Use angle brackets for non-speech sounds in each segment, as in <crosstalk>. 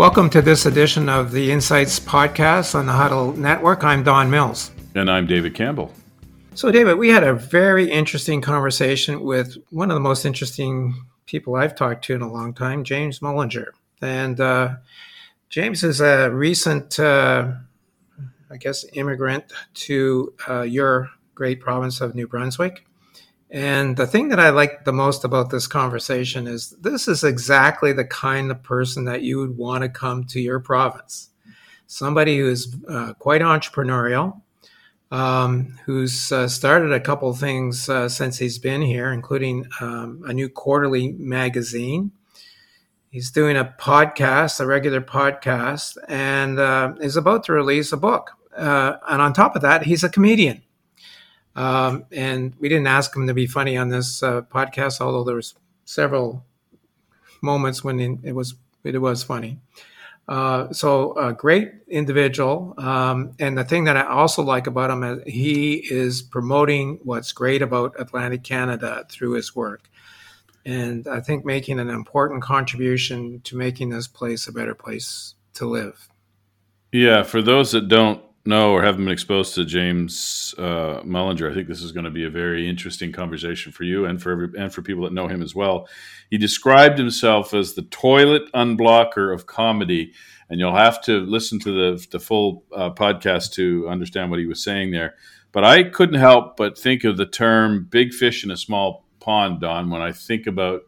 Welcome to this edition of the Insights Podcast on the Huddle Network. I'm Don Mills. And I'm David Campbell. So, David, we had a very interesting conversation with one of the most interesting people I've talked to in a long time, James Mullinger. And uh, James is a recent, uh, I guess, immigrant to uh, your great province of New Brunswick. And the thing that I like the most about this conversation is this is exactly the kind of person that you would want to come to your province. Somebody who's uh, quite entrepreneurial, um, who's uh, started a couple things uh, since he's been here, including um, a new quarterly magazine. He's doing a podcast, a regular podcast, and uh, is about to release a book. Uh, and on top of that, he's a comedian. Um, and we didn't ask him to be funny on this uh, podcast, although there was several moments when it was it was funny. Uh, so a great individual, um, and the thing that I also like about him is he is promoting what's great about Atlantic Canada through his work, and I think making an important contribution to making this place a better place to live. Yeah, for those that don't know or haven't been exposed to James uh, Mullinger, I think this is going to be a very interesting conversation for you and for every, and for people that know him as well. He described himself as the toilet unblocker of comedy, and you'll have to listen to the the full uh, podcast to understand what he was saying there. But I couldn't help but think of the term "big fish in a small pond," Don, when I think about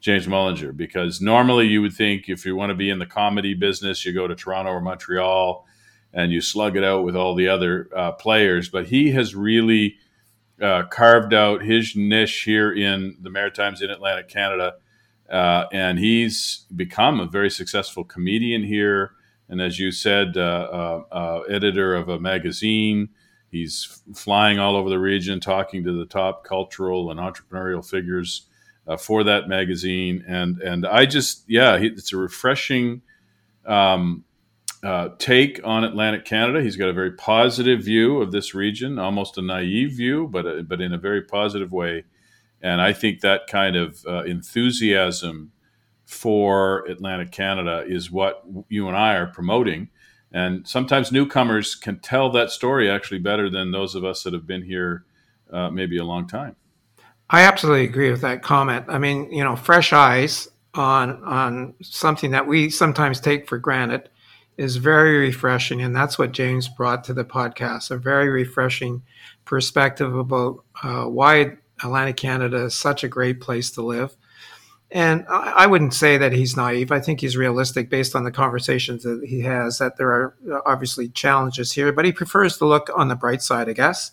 James Mullinger, because normally you would think if you want to be in the comedy business, you go to Toronto or Montreal and you slug it out with all the other uh, players. But he has really uh, carved out his niche here in the Maritimes in Atlantic Canada. Uh, and he's become a very successful comedian here. And as you said, uh, uh, uh, editor of a magazine. He's flying all over the region, talking to the top cultural and entrepreneurial figures for that magazine. And and I just, yeah, it's a refreshing um, uh, take on Atlantic Canada. He's got a very positive view of this region, almost a naive view, but uh, but in a very positive way. And I think that kind of uh, enthusiasm for Atlantic Canada is what you and I are promoting. And sometimes newcomers can tell that story actually better than those of us that have been here uh, maybe a long time. I absolutely agree with that comment. I mean, you know, fresh eyes on on something that we sometimes take for granted is very refreshing. And that's what James brought to the podcast a very refreshing perspective about uh, why Atlantic Canada is such a great place to live. And I, I wouldn't say that he's naive. I think he's realistic based on the conversations that he has, that there are obviously challenges here, but he prefers to look on the bright side, I guess.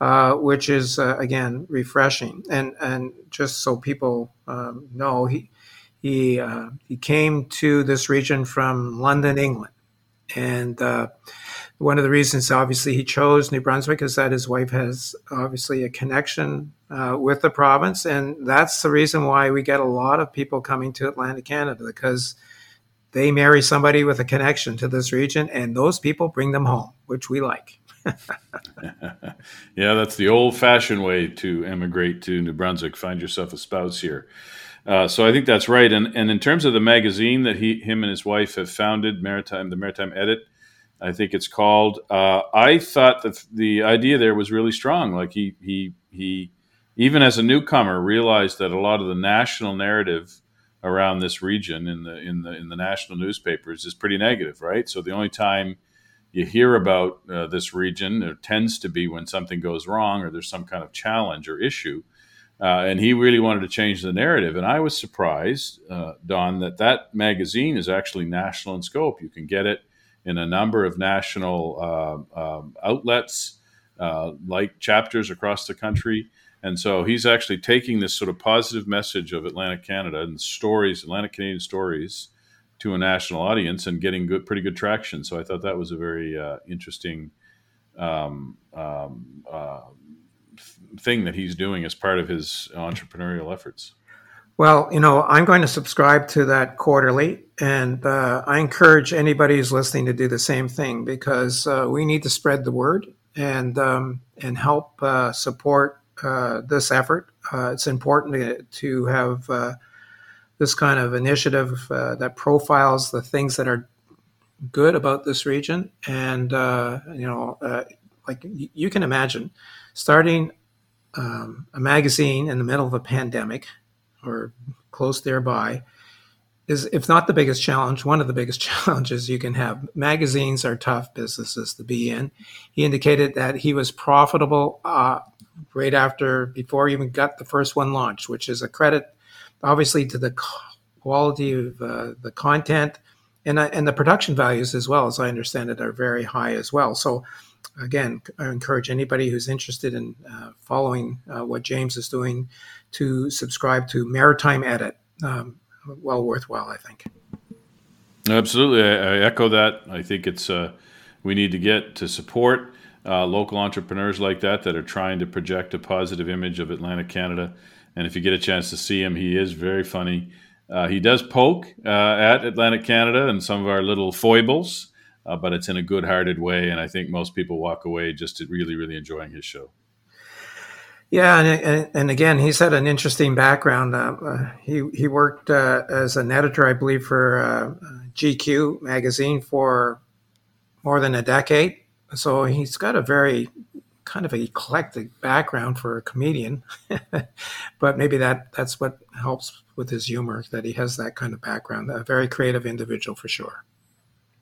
Uh, which is uh, again refreshing, and and just so people um, know, he he uh, he came to this region from London, England, and uh, one of the reasons, obviously, he chose New Brunswick is that his wife has obviously a connection uh, with the province. And that's the reason why we get a lot of people coming to Atlantic Canada because they marry somebody with a connection to this region, and those people bring them home, which we like. <laughs> <laughs> yeah, that's the old fashioned way to emigrate to New Brunswick. Find yourself a spouse here. Uh, so I think that's right. And and in terms of the magazine that he, him and his wife have founded, Maritime, the Maritime Edit, I think it's called. Uh, I thought that the idea there was really strong. Like he he he, even as a newcomer, realized that a lot of the national narrative around this region in the in the in the national newspapers is pretty negative, right? So the only time you hear about uh, this region, there tends to be when something goes wrong or there's some kind of challenge or issue. Uh, and he really wanted to change the narrative. And I was surprised, uh, Don, that that magazine is actually national in scope. You can get it in a number of national uh, um, outlets, uh, like chapters across the country. And so he's actually taking this sort of positive message of Atlantic Canada and stories, Atlantic Canadian stories, to a national audience and getting good, pretty good traction. So I thought that was a very uh, interesting um, um, uh, thing that he's doing as part of his entrepreneurial efforts? Well, you know, I'm going to subscribe to that quarterly, and uh, I encourage anybody who's listening to do the same thing because uh, we need to spread the word and um, and help uh, support uh, this effort. Uh, it's important to, to have uh, this kind of initiative that profiles the things that are good about this region. And, you know, like you can imagine starting um, a magazine in the middle of a pandemic or close thereby is, if not the biggest challenge, one of the biggest <laughs> challenges you can have. Magazines are tough businesses to be in. He indicated that he was profitable uh, right after, before he even got the first one launched, which is a credit, obviously, to the quality of uh, the content and uh, and the production values as well, as I understand it, are very high as well. So again, I encourage anybody who's interested in uh, following uh, what James is doing to subscribe to Maritime Edit. Um, well worthwhile, I think. Absolutely, I, I echo that. I think it's uh, we need to get to support uh, local entrepreneurs like that that are trying to project a positive image of Atlantic Canada. And if you get a chance to see him, he is very funny. Uh, he does poke uh, at Atlantic Canada and some of our little foibles, uh, but it's in a good-hearted way, and I think most people walk away just really, really enjoying his show. Yeah, and, and again, he's had an interesting background. Uh, uh, he he worked uh, as an editor, I believe, for GQ magazine for more than a decade. So he's got a very kind of eclectic background for a comedian, <laughs> but maybe that that's what helps with his humor that he has that kind of background. A very creative individual for sure.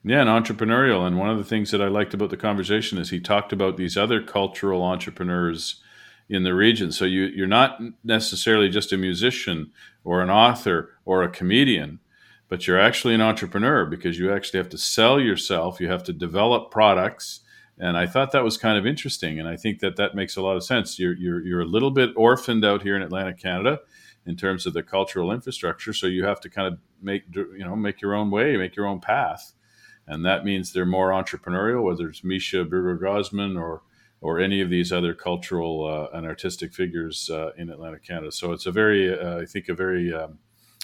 Yeah, and entrepreneurial. And one of the things that I liked about the conversation is he talked about these other cultural entrepreneurs in the region. So you you're not necessarily just a musician or an author or a comedian, but you're actually an entrepreneur because you actually have to sell yourself. You have to develop products and I thought that was kind of interesting, and I think that that makes a lot of sense. You're you're you're a little bit orphaned out here in Atlantic Canada in terms of the cultural infrastructure, so you have to kind of make you know make your own way, make your own path, and that means they're more entrepreneurial. Whether it's Measha Brueggergosman or or any of these other cultural uh, and artistic figures uh, in Atlantic Canada. So it's a very, uh, I think, a very um,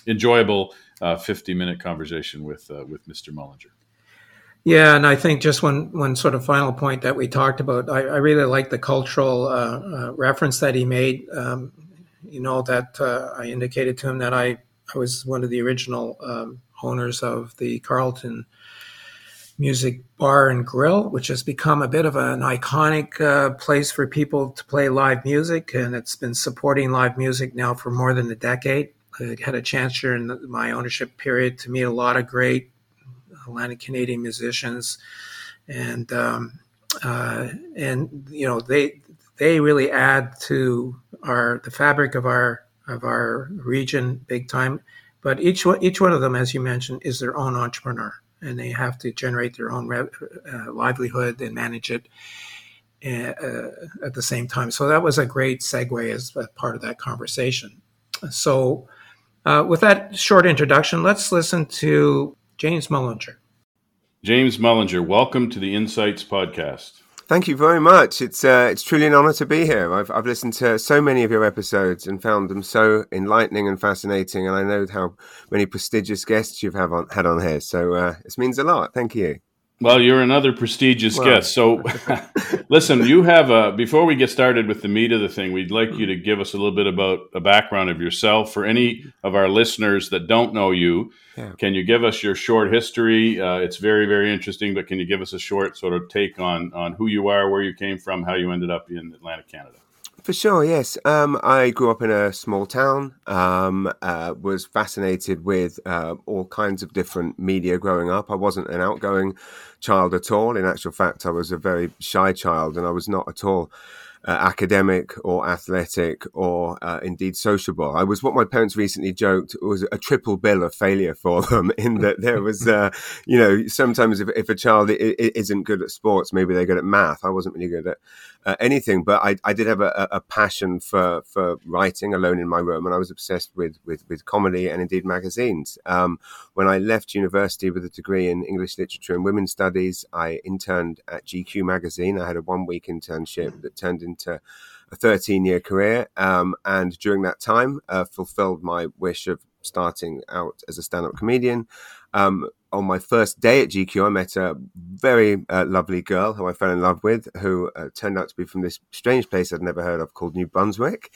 enjoyable uh, 50 minute conversation with uh, with Mr. Mullinger. Yeah, and I think just one one sort of final point that we talked about, I, I really like the cultural uh, uh, reference that he made. Um, you know that uh, I indicated to him that I I was one of the original um, owners of the Carlton Music Bar and Grill, which has become a bit of an iconic uh, place for people to play live music, and it's been supporting live music now for more than a decade. I had a chance during my ownership period to meet a lot of great Atlantic Canadian musicians, and um, uh, and you know they they really add to our the fabric of our of our region big time. But each one each one of them, as you mentioned, is their own entrepreneur, and they have to generate their own uh, livelihood and manage it. Uh, at the same time, so that was a great segue as part of that conversation. So, uh, with that short introduction, let's listen to James Mullinger. James Mullinger, welcome to the Insights Podcast. Thank you very much. It's uh, it's truly an honor to be here. I've I've listened to so many of your episodes and found them so enlightening and fascinating, and I know how many prestigious guests you've have on, had on here. So uh, this means a lot. Thank you. Well, you're another prestigious well. guest. So, <laughs> listen, you have a. Before we get started with the meat of the thing, we'd like you to give us a little bit about a background of yourself for any of our listeners that don't know you. Yeah. Can you give us your short history? Uh, it's very, very interesting, but can you give us a short sort of take on on who you are, where you came from, how you ended up in Atlantic Canada? For sure, yes. Um, I grew up in a small town. Um, uh, was fascinated with uh, all kinds of different media growing up. I wasn't an outgoing child at all. In actual fact, I was a very shy child, and I was not at all uh, academic or athletic or uh, indeed sociable. I was what my parents recently joked was a triple bill of failure for <laughs> them in that there was, uh, you know, sometimes if, if a child isn't good at sports, maybe they're good at math. I wasn't really good at uh, anything, but I, I did have a, a, passion for, for writing alone in my room, and I was obsessed with, with, with comedy and indeed magazines. Um, when I left university with a degree in English literature and women's studies, I interned at GQ magazine. I had a one week internship that turned into a 13 year career. Um, and during that time, uh, fulfilled my wish of starting out as a stand up comedian. Um, on my first day at GQ, I met a very uh, lovely girl who I fell in love with, who uh, turned out to be from this strange place I'd never heard of called New Brunswick.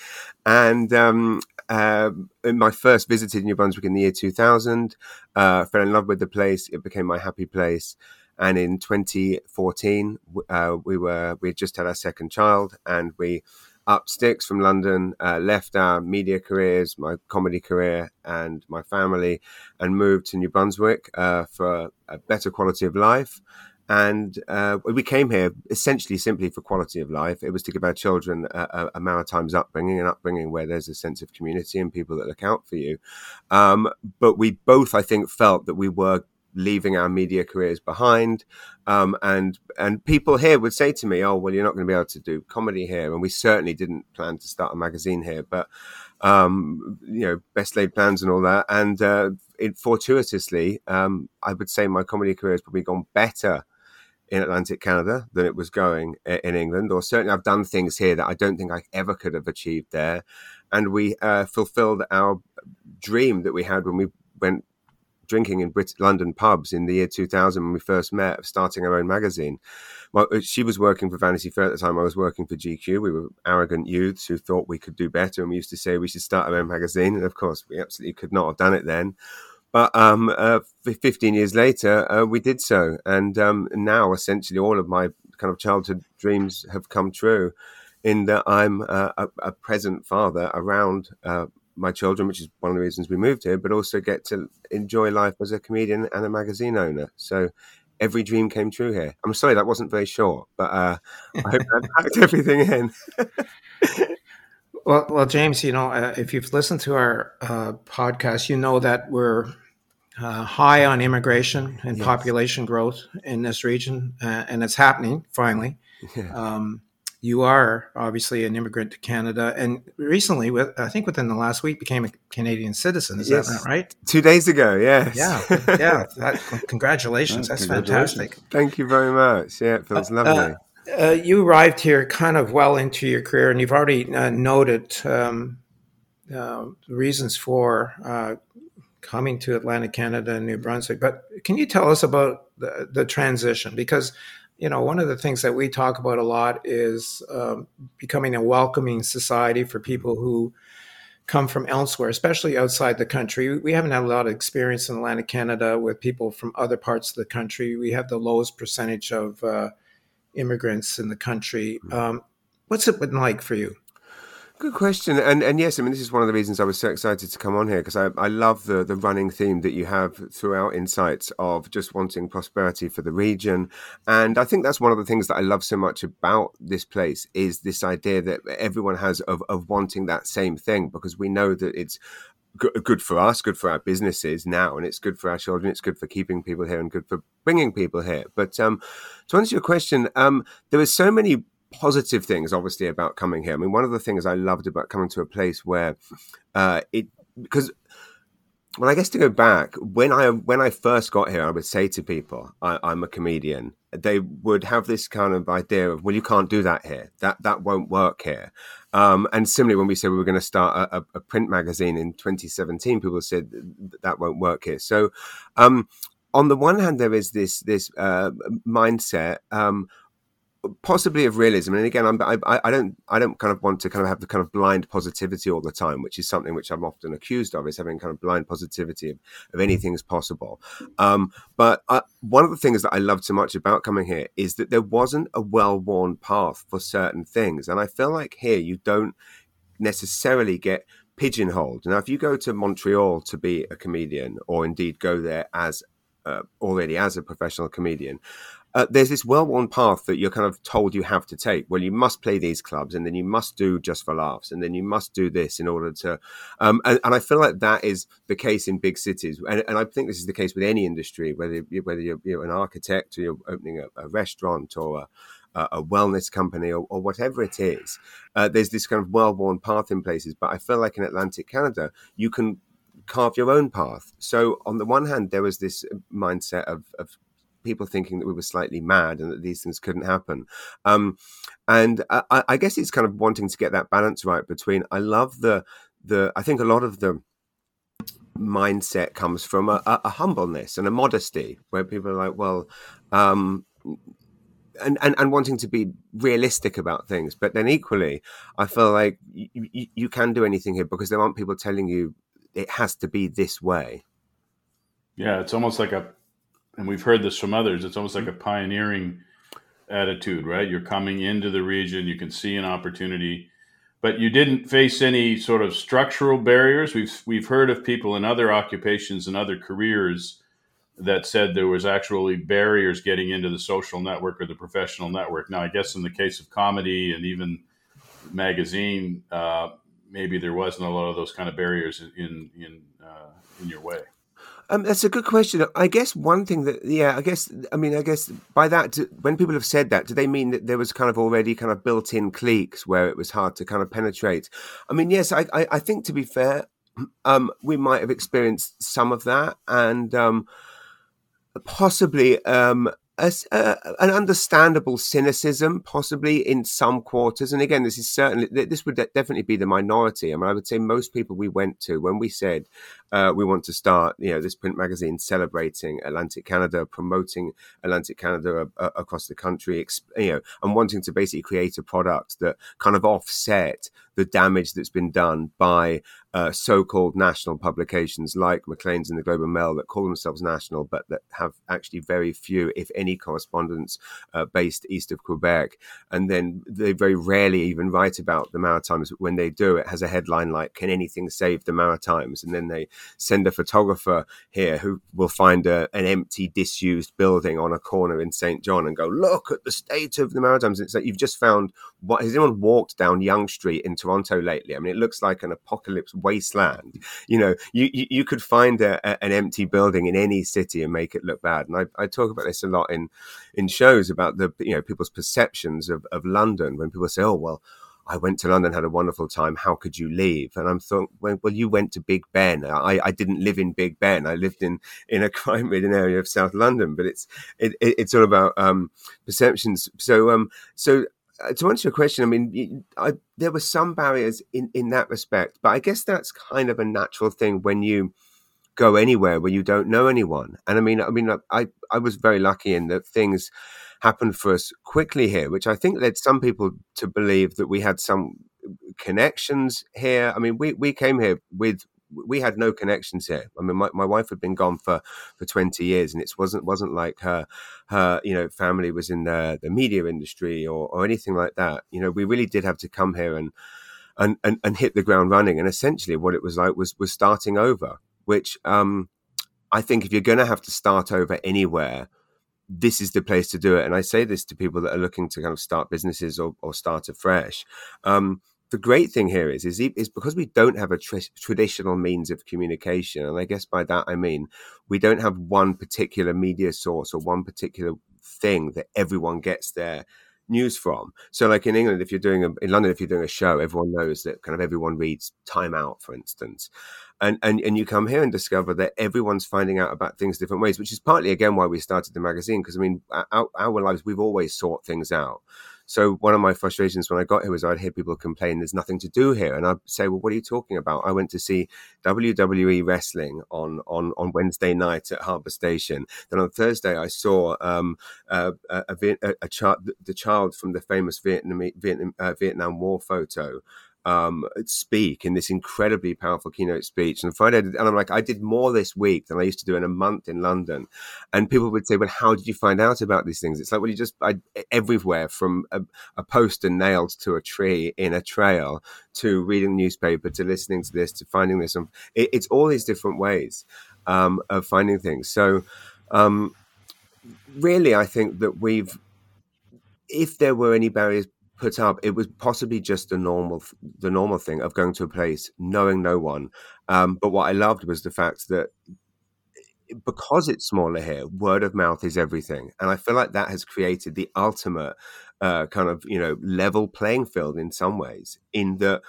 And um, uh, my first visit to New Brunswick in the year 2000, uh, fell in love with the place. It became my happy place. And in 2014, uh, we were we had just had our second child, and we up sticks from London, uh, left our media careers, my comedy career, and my family, and moved to New Brunswick uh, for a better quality of life. And uh, we came here essentially simply for quality of life. It was to give our children a, a, Maritimes upbringing, an upbringing where there's a sense of community and people that look out for you. Um, but we both, I think, felt that we were leaving our media careers behind. Um, and and people here would say to me, "Oh, well, you're not going to be able to do comedy here," and we certainly didn't plan to start a magazine here. But um, you know, best laid plans and all that. And uh, it, fortuitously, um, I would say my comedy career has probably gone better in Atlantic Canada than it was going in England, or certainly I've done things here that I don't think I ever could have achieved there. And we uh, fulfilled our dream that we had when we went drinking in Brit- London pubs in the year 2000 when we first met, starting our own magazine. Well, uh, she was working for Vanity Fair at the time. I was working for GQ. We were arrogant youths who thought we could do better, and we used to say we should start our own magazine. And of course, we absolutely could not have done it then. But um, uh, 15 years later, uh, we did so. And um, now, essentially, all of my kind of childhood dreams have come true in that I'm uh, a, a, present father around uh, my children, which is one of the reasons we moved here, but also get to enjoy life as a comedian and a magazine owner. So every dream came true here. I'm sorry that wasn't very short, but uh, I hope I <laughs> packed everything in. well, well, James, you know, uh, if you've listened to our uh, podcast, you know that we're uh, high on immigration and yes. population growth in this region, uh, and it's happening finally. Yeah. Um, you are obviously an immigrant to Canada, and recently, with I think within the last week, became a Canadian citizen. Is yes. that right? Two days ago, yes. Yeah, yeah. That, congratulations. That's congratulations. fantastic. Thank you very much. Yeah, it feels uh, lovely. Uh, uh, you arrived here kind of well into your career, and you've already uh, noted um, uh, reasons for uh, coming to Atlantic Canada and New Brunswick. But can you tell us about the, the transition? Because you know, one of the things that we talk about a lot is um, becoming a welcoming society for people who come from elsewhere, especially outside the country. We haven't had a lot of experience in Atlantic Canada with people from other parts of the country. We have the lowest percentage of uh, immigrants in the country. Hmm. Um, what's it been like for you? Good question, and and yes, I mean this is one of the reasons I was so excited to come on here because I, I love the the running theme that you have throughout Insights of just wanting prosperity for the region, and I think that's one of the things that I love so much about this place is this idea that everyone has of of wanting that same thing because we know that it's good for us, good for our businesses now, and it's good for our children. It's good for keeping people here and good for bringing people here. But um, to answer your question, um, there are so many positive things, obviously, about coming here. I mean, one of the things I loved about coming to a place where uh, it because well, I guess to go back when I when I first got here, I would say to people, I, am a comedian." They would have this kind of idea of, "Well, you can't do that here. That that won't work here." Um, and similarly, when we said we were going to start a, a, print magazine in 2017, people said that won't work here. So, um, on the one hand, there is this this uh, mindset um, possibly of realism. And again I'm, I, I don't i don't kind of want to kind of have the kind of blind positivity all the time which is something which i'm often accused of is having kind of blind positivity of, of anything is possible. Um, but I, one of the things that i loved so much about coming here is that there wasn't a well-worn path for certain things. And i feel like here you don't necessarily get pigeonholed. Now if you go to montreal to be a comedian or indeed go there as uh, already as a professional comedian uh, there's this well-worn path that you're kind of told you have to take. Well, you must play these clubs, and then you must do just for laughs, and then you must do this in order to. Um, and, and, I feel like that is the case in big cities, and, and, I think this is the case with any industry, whether whether you're, you're an architect or you're opening a, a restaurant or a, a wellness company or, or, whatever it is. Uh, there's this kind of well-worn path in places, but I feel like in Atlantic Canada, you can carve your own path. So on the one hand, there was this mindset of, of people thinking that we were slightly mad and that these things couldn't happen. Um, and I, I, guess it's kind of wanting to get that balance right between I love the the I think a lot of the mindset comes from a, a, humbleness and a modesty, where people are like, well, um, and, and, and wanting to be realistic about things. But then equally, I feel like you can do anything here because there aren't people telling you it has to be this way. Yeah, it's almost like a, and we've heard this from others, it's almost like a pioneering attitude, right? You're coming into the region, you can see an opportunity but you didn't face any sort of structural barriers. We've we've heard of people in other occupations and other careers that said there was actually barriers getting into the social network or the professional network. Now, I guess in the case of comedy and even magazine, uh, maybe there wasn't a lot of those kind of barriers in in uh, in your way. Um, that's a good question. I guess one thing that, yeah, I guess, I mean, I guess by that, when people have said that, do they mean that there was kind of already kind of built in cliques where it was hard to kind of penetrate? I mean, yes, I, I, I think to be fair, <clears throat> um, we might have experienced some of that and um, possibly um, a, uh, an understandable cynicism, possibly in some quarters. And again, this is certainly this would definitely be the minority. I mean, I would say most people we went to when we said uh, we want to start, you know, this print magazine celebrating Atlantic Canada, promoting Atlantic Canada uh, across the country, you know, and wanting to basically create a product that kind of offset the damage that's been done by uh, so-called national publications like Maclean's and the Globe and Mail that call themselves national, but that have actually very few, if any, correspondents uh, based east of Quebec. And then they very rarely even write about the Maritimes. When they do, it has a headline like "Can anything save the Maritimes?" And then they send a photographer here who will find a, an empty, disused building on a corner in Saint John and go, "Look at the state of the Maritimes." It's like you've just found. What has anyone walked down Yonge Street into Toronto lately. I mean, it looks like an apocalypse wasteland. You know, you you, you could find a, a, an empty building in any city and make it look bad. And I, I talk about this a lot in in shows about the you know people's perceptions of, of London when people say, "Oh well." I went to London, had a wonderful time. How could you leave? And I'm thought, well, well, you went to Big Ben. I, I didn't live in Big Ben. I lived in in a <laughs> crime-ridden area of South London. But it's it, it, it's all about um, perceptions. So um, so Uh, to answer your question, I mean, I, there were some barriers in, in that respect, but I guess that's kind of a natural thing when you go anywhere where you don't know anyone. And I mean, I mean, I I was very lucky in that things happened for us quickly here, which I think led some people to believe that we had some connections here. I mean, we we came here with we had no connections here. I mean, my, my wife had been gone for, for 20 years and it wasn't, wasn't like her, her, you know, family was in the, the media industry or, or anything like that. You know, we really did have to come here and, and, and, and hit the ground running. And essentially what it was like was, was starting over, which, um, I think if you're going to have to start over anywhere, this is the place to do it. And I say this to people that are looking to kind of start businesses or, or start afresh. Um, the great thing here is is, is because we don't have a tr- traditional means of communication, and I guess by that I mean we don't have one particular media source or one particular thing that everyone gets their news from. So, like in England, if you're doing a, in London, if you're doing a show, everyone knows that kind of everyone reads Time Out, for instance, and and and you come here and discover that everyone's finding out about things different ways, which is partly again why we started the magazine because I mean, our, our lives we've always sought things out. So one of my frustrations when I got here was I'd hear people complain there's nothing to do here, and I'd say, well, what are you talking about? I went to see WWE wrestling on on on Wednesday night at Harbour Station. Then on Thursday I saw um, a, a, a, a child, the child from the famous Vietnam Vietnam, uh, Vietnam War photo um, speak in this incredibly powerful keynote speech. And Friday, and I'm like, I did more this week than I used to do in a month in London. And people would say, well, how did you find out about these things? It's like, well, you just, I, everywhere from a, a poster nailed to a tree in a trail to reading the newspaper to listening to this to finding this. It, it's all these different ways um, of finding things. So, um, really, I think that we've, if there were any barriers put up, it was possibly just the normal the normal thing of going to a place knowing no one. Um, but what I loved was the fact that because it's smaller here, word of mouth is everything, and I feel like that has created the ultimate uh, kind of you know level playing field in some ways. In that,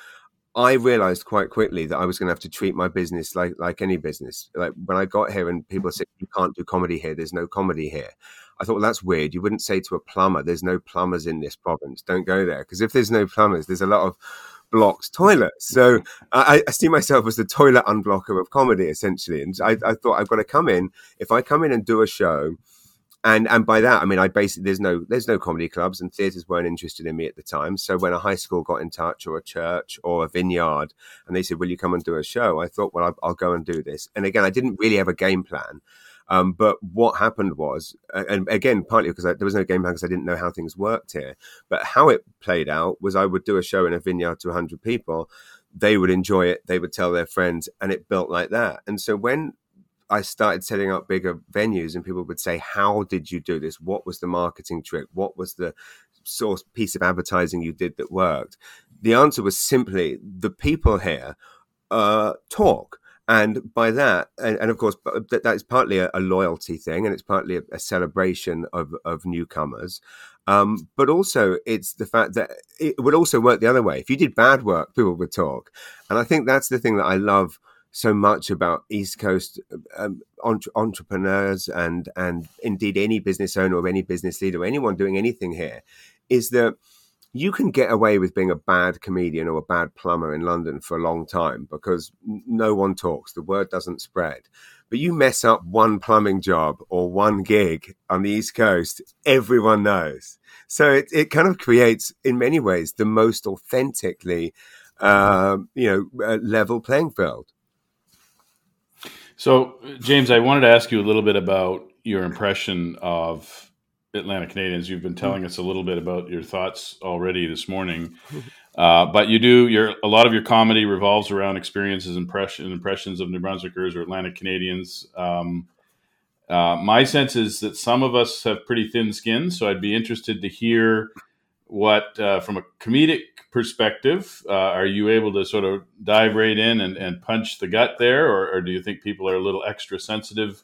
I realized quite quickly that I was going to have to treat my business like like any business. Like when I got here, and people said you can't do comedy here. There's no comedy here. I thought, well, that's weird. You wouldn't say to a plumber, there's no plumbers in this province. Don't go there. Because if there's no plumbers, there's a lot of blocks toilets. So I, I, see myself as the toilet unblocker of comedy, essentially. And I, I thought I've got to come in. If I come in and do a show, and and by that I mean I basically there's no there's no comedy clubs and theatres weren't interested in me at the time. So when a high school got in touch or a church or a vineyard and they said, "Will you come and do a show?" I thought, "Well, I'll, I'll go and do this." And again, I didn't really have a game plan. Um, but what happened was, and again, partly because I, there was no game plan because I didn't know how things worked here. But how it played out was I would do a show in a vineyard to 100 people. They would enjoy it. They would tell their friends, and it built like that. And so when I started setting up bigger venues, and people would say, "How did you do this? What was the marketing trick? What was the source piece of advertising you did that worked?" The answer was simply the people here uh, talk. And by that, and, and of course, that, that is partly a, a, loyalty thing, and it's partly a, a celebration of, of newcomers. Um, but also, it's the fact that it would also work the other way. If you did bad work, people would talk. And I think that's the thing that I love so much about East Coast um, entre- entrepreneurs and and indeed any business owner or any business leader or anyone doing anything here is that you can get away with being a bad comedian or a bad plumber in London for a long time because no one talks, the word doesn't spread. But you mess up one plumbing job or one gig on the East Coast, everyone knows. So it, it kind of creates, in many ways, the most authentically, uh, you know, uh, level playing field. So, James, I wanted to ask you a little bit about your impression of Atlanta Canadians. You've been telling us a little bit about your thoughts already this morning, <laughs> uh, but you do your a lot of your comedy revolves around experiences, impression, impressions of New Brunswickers or Atlantic Canadians. Um, uh, my sense is that some of us have pretty thin skin, so I'd be interested to hear what, uh, from a comedic perspective, uh, are you able to sort of dive right in and, and punch the gut there, or, or, do you think people are a little extra sensitive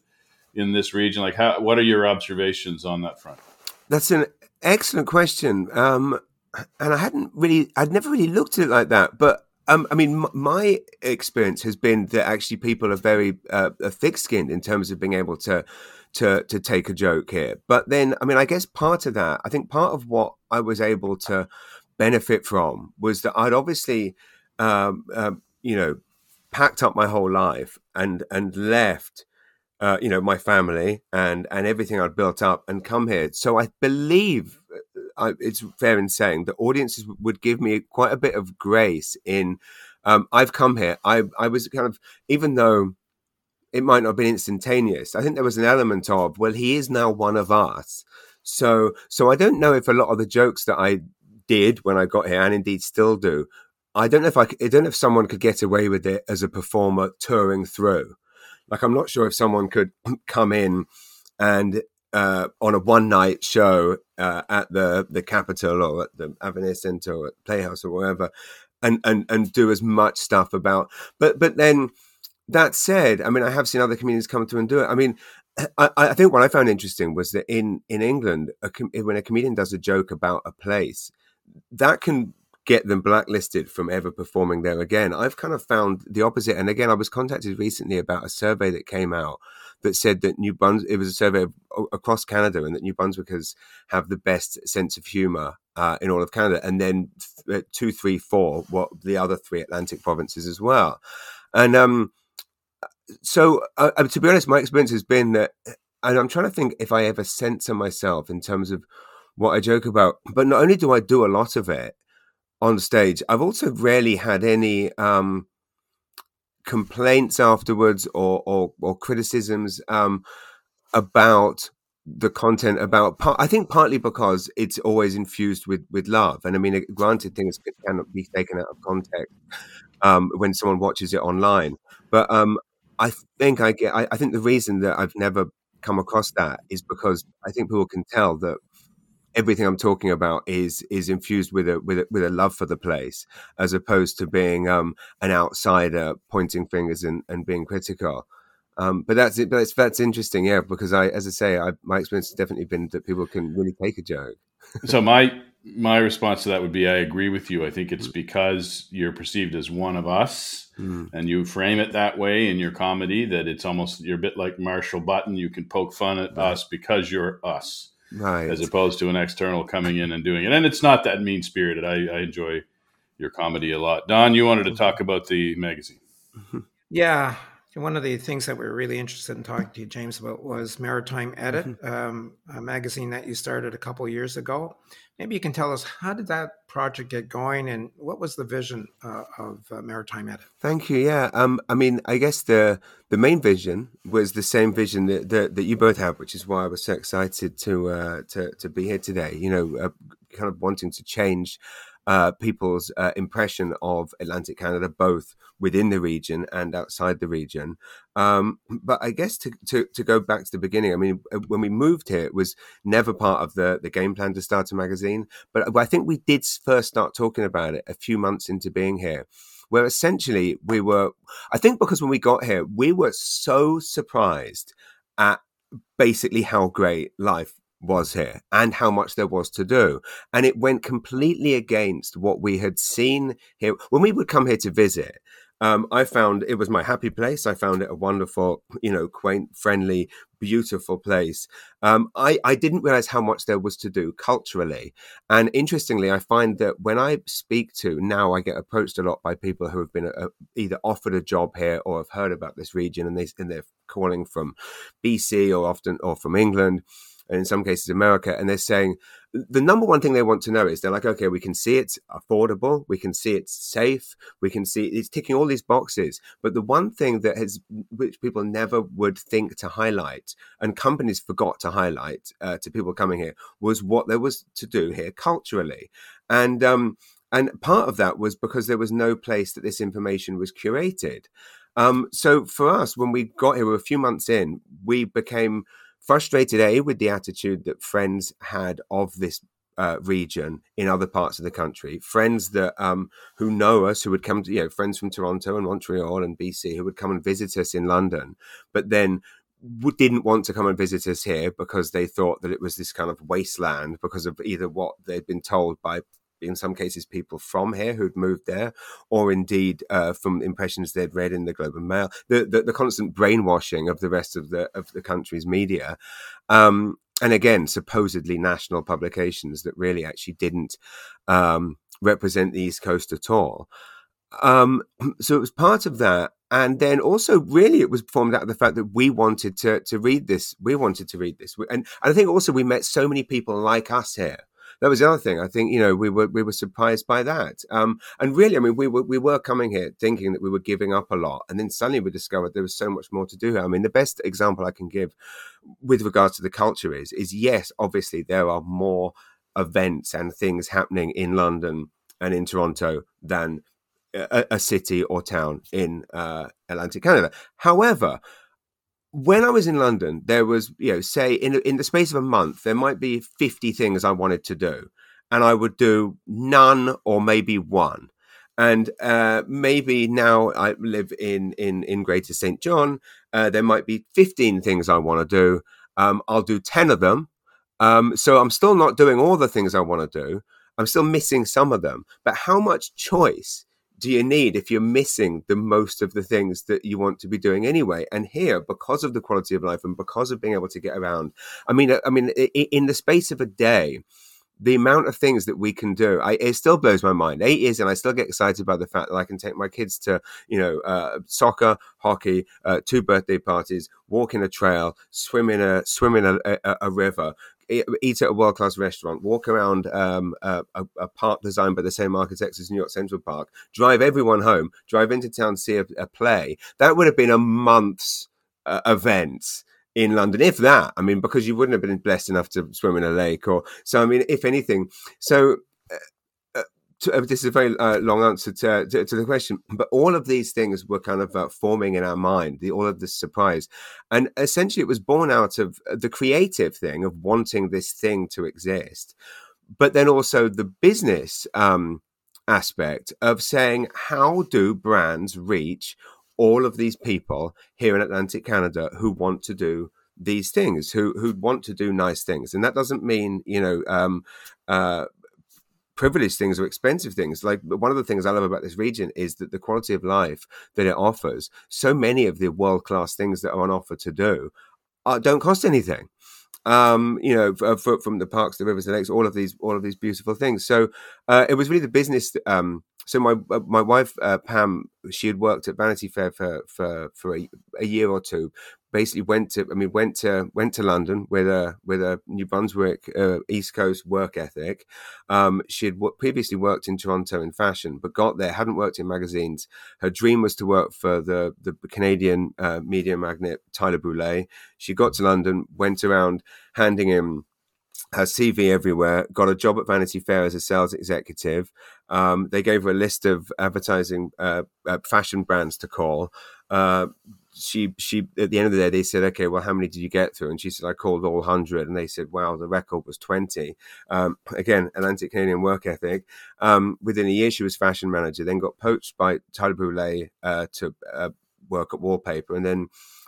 in this region? Like, how, what are your observations on that front? That's an excellent question, um, and I hadn't really, I'd never really looked at it like that. But um, I mean, my experience has been that actually people are very uh, thick-skinned in terms of being able to to to take a joke here. But then, I mean, I guess part of that, I think part of what I was able to benefit from was that I'd obviously, um, um, you know, packed up my whole life and and left, uh, you know, my family and and everything I'd built up and come here. So I believe uh, I, it's fair in saying that audiences would give me quite a bit of grace in. Um, I've come here. I I was kind of even though it might not have been instantaneous. I think there was an element of well, he is now one of us. So so I don't know if a lot of the jokes that I did when I got here, and indeed still do. I don't know if I, I don't know if someone could get away with it as a performer touring through. Like I'm not sure if someone could <clears throat> come in and uh, on a one night show uh, at the the Capitol or at the Avenir Centre or at Playhouse or wherever, and and and do as much stuff about. But but then that said, I mean, I have seen other comedians come through and do it. I mean, <clears throat> I, I think what I found interesting was that in in England, a com- when a comedian does a joke about a place, that can get them blacklisted from ever performing there again. I've kind of found the opposite. And again, I was contacted recently about a survey that came out that said that New Brunswick, it was a survey of, across Canada, and that New Brunswickers have the best sense of humor uh, in all of Canada. And then th- uh, two, three, four, what the other three Atlantic provinces as well. And um, so, uh, uh to be honest, my experience has been that, and I'm trying to think if I ever censor myself in terms of what I joke about. But not only do I do a lot of it on stage, I've also rarely had any um, complaints afterwards or or, or criticisms um, about the content about i think partly because it's always infused with with love and i mean granted things cannot be taken out of context um, when someone watches it online but um, i think i get I, I, think the reason that i've never come across that is because i think people can tell that everything I'm talking about is is infused with a with a, with a love for the place, as opposed to being um, an outsider pointing fingers and, and being critical. Um, but that's it. But it's, that's interesting, yeah. Because I, as I say, I, my experience has definitely been that people can really take a joke. so my my response to that would be, I agree with you. I think it's mm. because you're perceived as one of us, mm. and you frame it that way in your comedy that it's almost you're a bit like Marshall Button. You can poke fun at right. us because you're us right. as opposed to an external coming in and doing it. And it's not that mean spirited. I, I, enjoy your comedy a lot. Don, you wanted to talk about the magazine. Yeah, one of the things that we are really interested in talking to you, James, about was Maritime Edit, mm-hmm. um, a magazine that you started a couple years ago. Maybe you can tell us how did that project get going, and what was the vision uh, of uh, Maritime Edit? Thank you. Yeah, um, I mean, I guess the the main vision was the same vision that, that, that you both have, which is why I was so excited to uh, to to be here today. You know, uh, kind of wanting to change uh, people's uh, impression of Atlantic Canada, both within the region and outside the region. Um, but I guess to, to, to, go back to the beginning, I mean, uh, when we moved here, it was never part of the, the game plan to start a magazine. But I think we did first start talking about it a few months into being here where essentially we were, I think because when we got here, we were so surprised at basically how great life was here and how much there was to do. And it went completely against what we had seen here. When we would come here to visit, um, I found it was my happy place. I found it a wonderful, you know, quaint, friendly, beautiful place. Um, I, I didn't realize how much there was to do culturally. And interestingly, I find that when I speak to now, I get approached a lot by people who have been uh, either offered a job here or have heard about this region and, they, and they're calling from BC or often or from England and in some cases America, and they're saying the number one thing they want to know is they're like, okay, we can see it's affordable, we can see it's safe, we can see it's ticking all these boxes. But the one thing that has, which people never would think to highlight, and companies forgot to highlight uh, to people coming here, was what there was to do here culturally, and um, and part of that was because there was no place that this information was curated. Um, so for us, when we got here, we were a few months in, we became frustrated a with the attitude that friends had of this uh, region in other parts of the country, friends that um, who know us, who would come to you know friends from Toronto and Montreal and BC, who would come and visit us in London, but then didn't want to come and visit us here because they thought that it was this kind of wasteland because of either what they'd been told by in some cases people from here who'd moved there, or indeed uh, from impressions they'd read in the Globe and Mail, the, the, the, constant brainwashing of the rest of the of the country's media. Um, and again, supposedly national publications that really actually didn't um, represent the East Coast at all. Um, <clears throat> so it was part of that. And then also, really, it was formed out of the fact that we wanted to to read this. We wanted to read this, and, and I think also we met so many people like us here that was the other thing. I think you know we were we were surprised by that. Um, and really, I mean, we were we were coming here thinking that we were giving up a lot, and then suddenly we discovered there was so much more to do. I mean, the best example I can give with regards to the culture is is yes, obviously there are more events and things happening in London and in Toronto than a, a city or town in uh, Atlantic Canada. However, when I was in London, there was, you know, say in in the space of a month, there might be fifty things I wanted to do, and I would do none or maybe one. And uh, maybe now I live in in in Greater Saint John. Uh, there might be fifteen things I want to do. Um, I'll do ten of them. Um, so I'm still not doing all the things I want to do. I'm still missing some of them. But how much choice do you need if you're missing the most of the things that you want to be doing anyway and here because of the quality of life and because of being able to get around i mean i mean in the space of a day the amount of things that we can do, I, it still blows my mind. Eight years, and I still get excited by the fact that I can take my kids to, you know, uh, soccer, hockey, uh, two birthday parties, walk in a trail, swim in a swim in a, a, a river, eat at a world class restaurant, walk around um, a, a, park designed by the same architects as New York Central Park, drive everyone home, drive into town, see a, a play. That would have been a month's uh, event in London, if that. I mean, because you wouldn't have been blessed enough to swim in a lake, or so. I mean, if anything, so to, uh, this is a very uh, long answer to, to, to, the question, but all of these things were kind of uh, forming in our mind, the, all of this surprise. And essentially, it was born out of uh, the creative thing of wanting this thing to exist, but then also the business um, aspect of saying, how do brands reach all of these people here in Atlantic Canada who want to do these things who who want to do nice things and that doesn't mean you know um, uh, privileged things or expensive things. Like one of the things I love about this region is that the quality of life that it offers, so many of the world class things that are on offer to do, uh, don't cost anything. um, you know, from the parks, the rivers, the lakes, all of these, all of these beautiful things. So uh, it was really the business. Um, so my uh, my wife uh, Pam, she had worked at Vanity Fair for for for a, a, year or two. Basically, went to I mean went to went to London with a with a New Brunswick uh, East Coast work ethic. Um, she had w- previously worked in Toronto in fashion, but got there hadn't worked in magazines. Her dream was to work for the the Canadian uh, media magnate Tyler Brule. She got to London, went around handing him her CV everywhere, got a job at Vanity Fair as a sales executive. Um, they gave her a list of advertising uh, uh, fashion brands to call. Uh, she she at the end of the day they said okay well how many did you get through? And she said i called all 100 and they said wow the record was 20 um, again atlantic canadian work ethic. Um, within a year she was fashion manager then got poached by tyler brule uh, to uh, work at wallpaper and then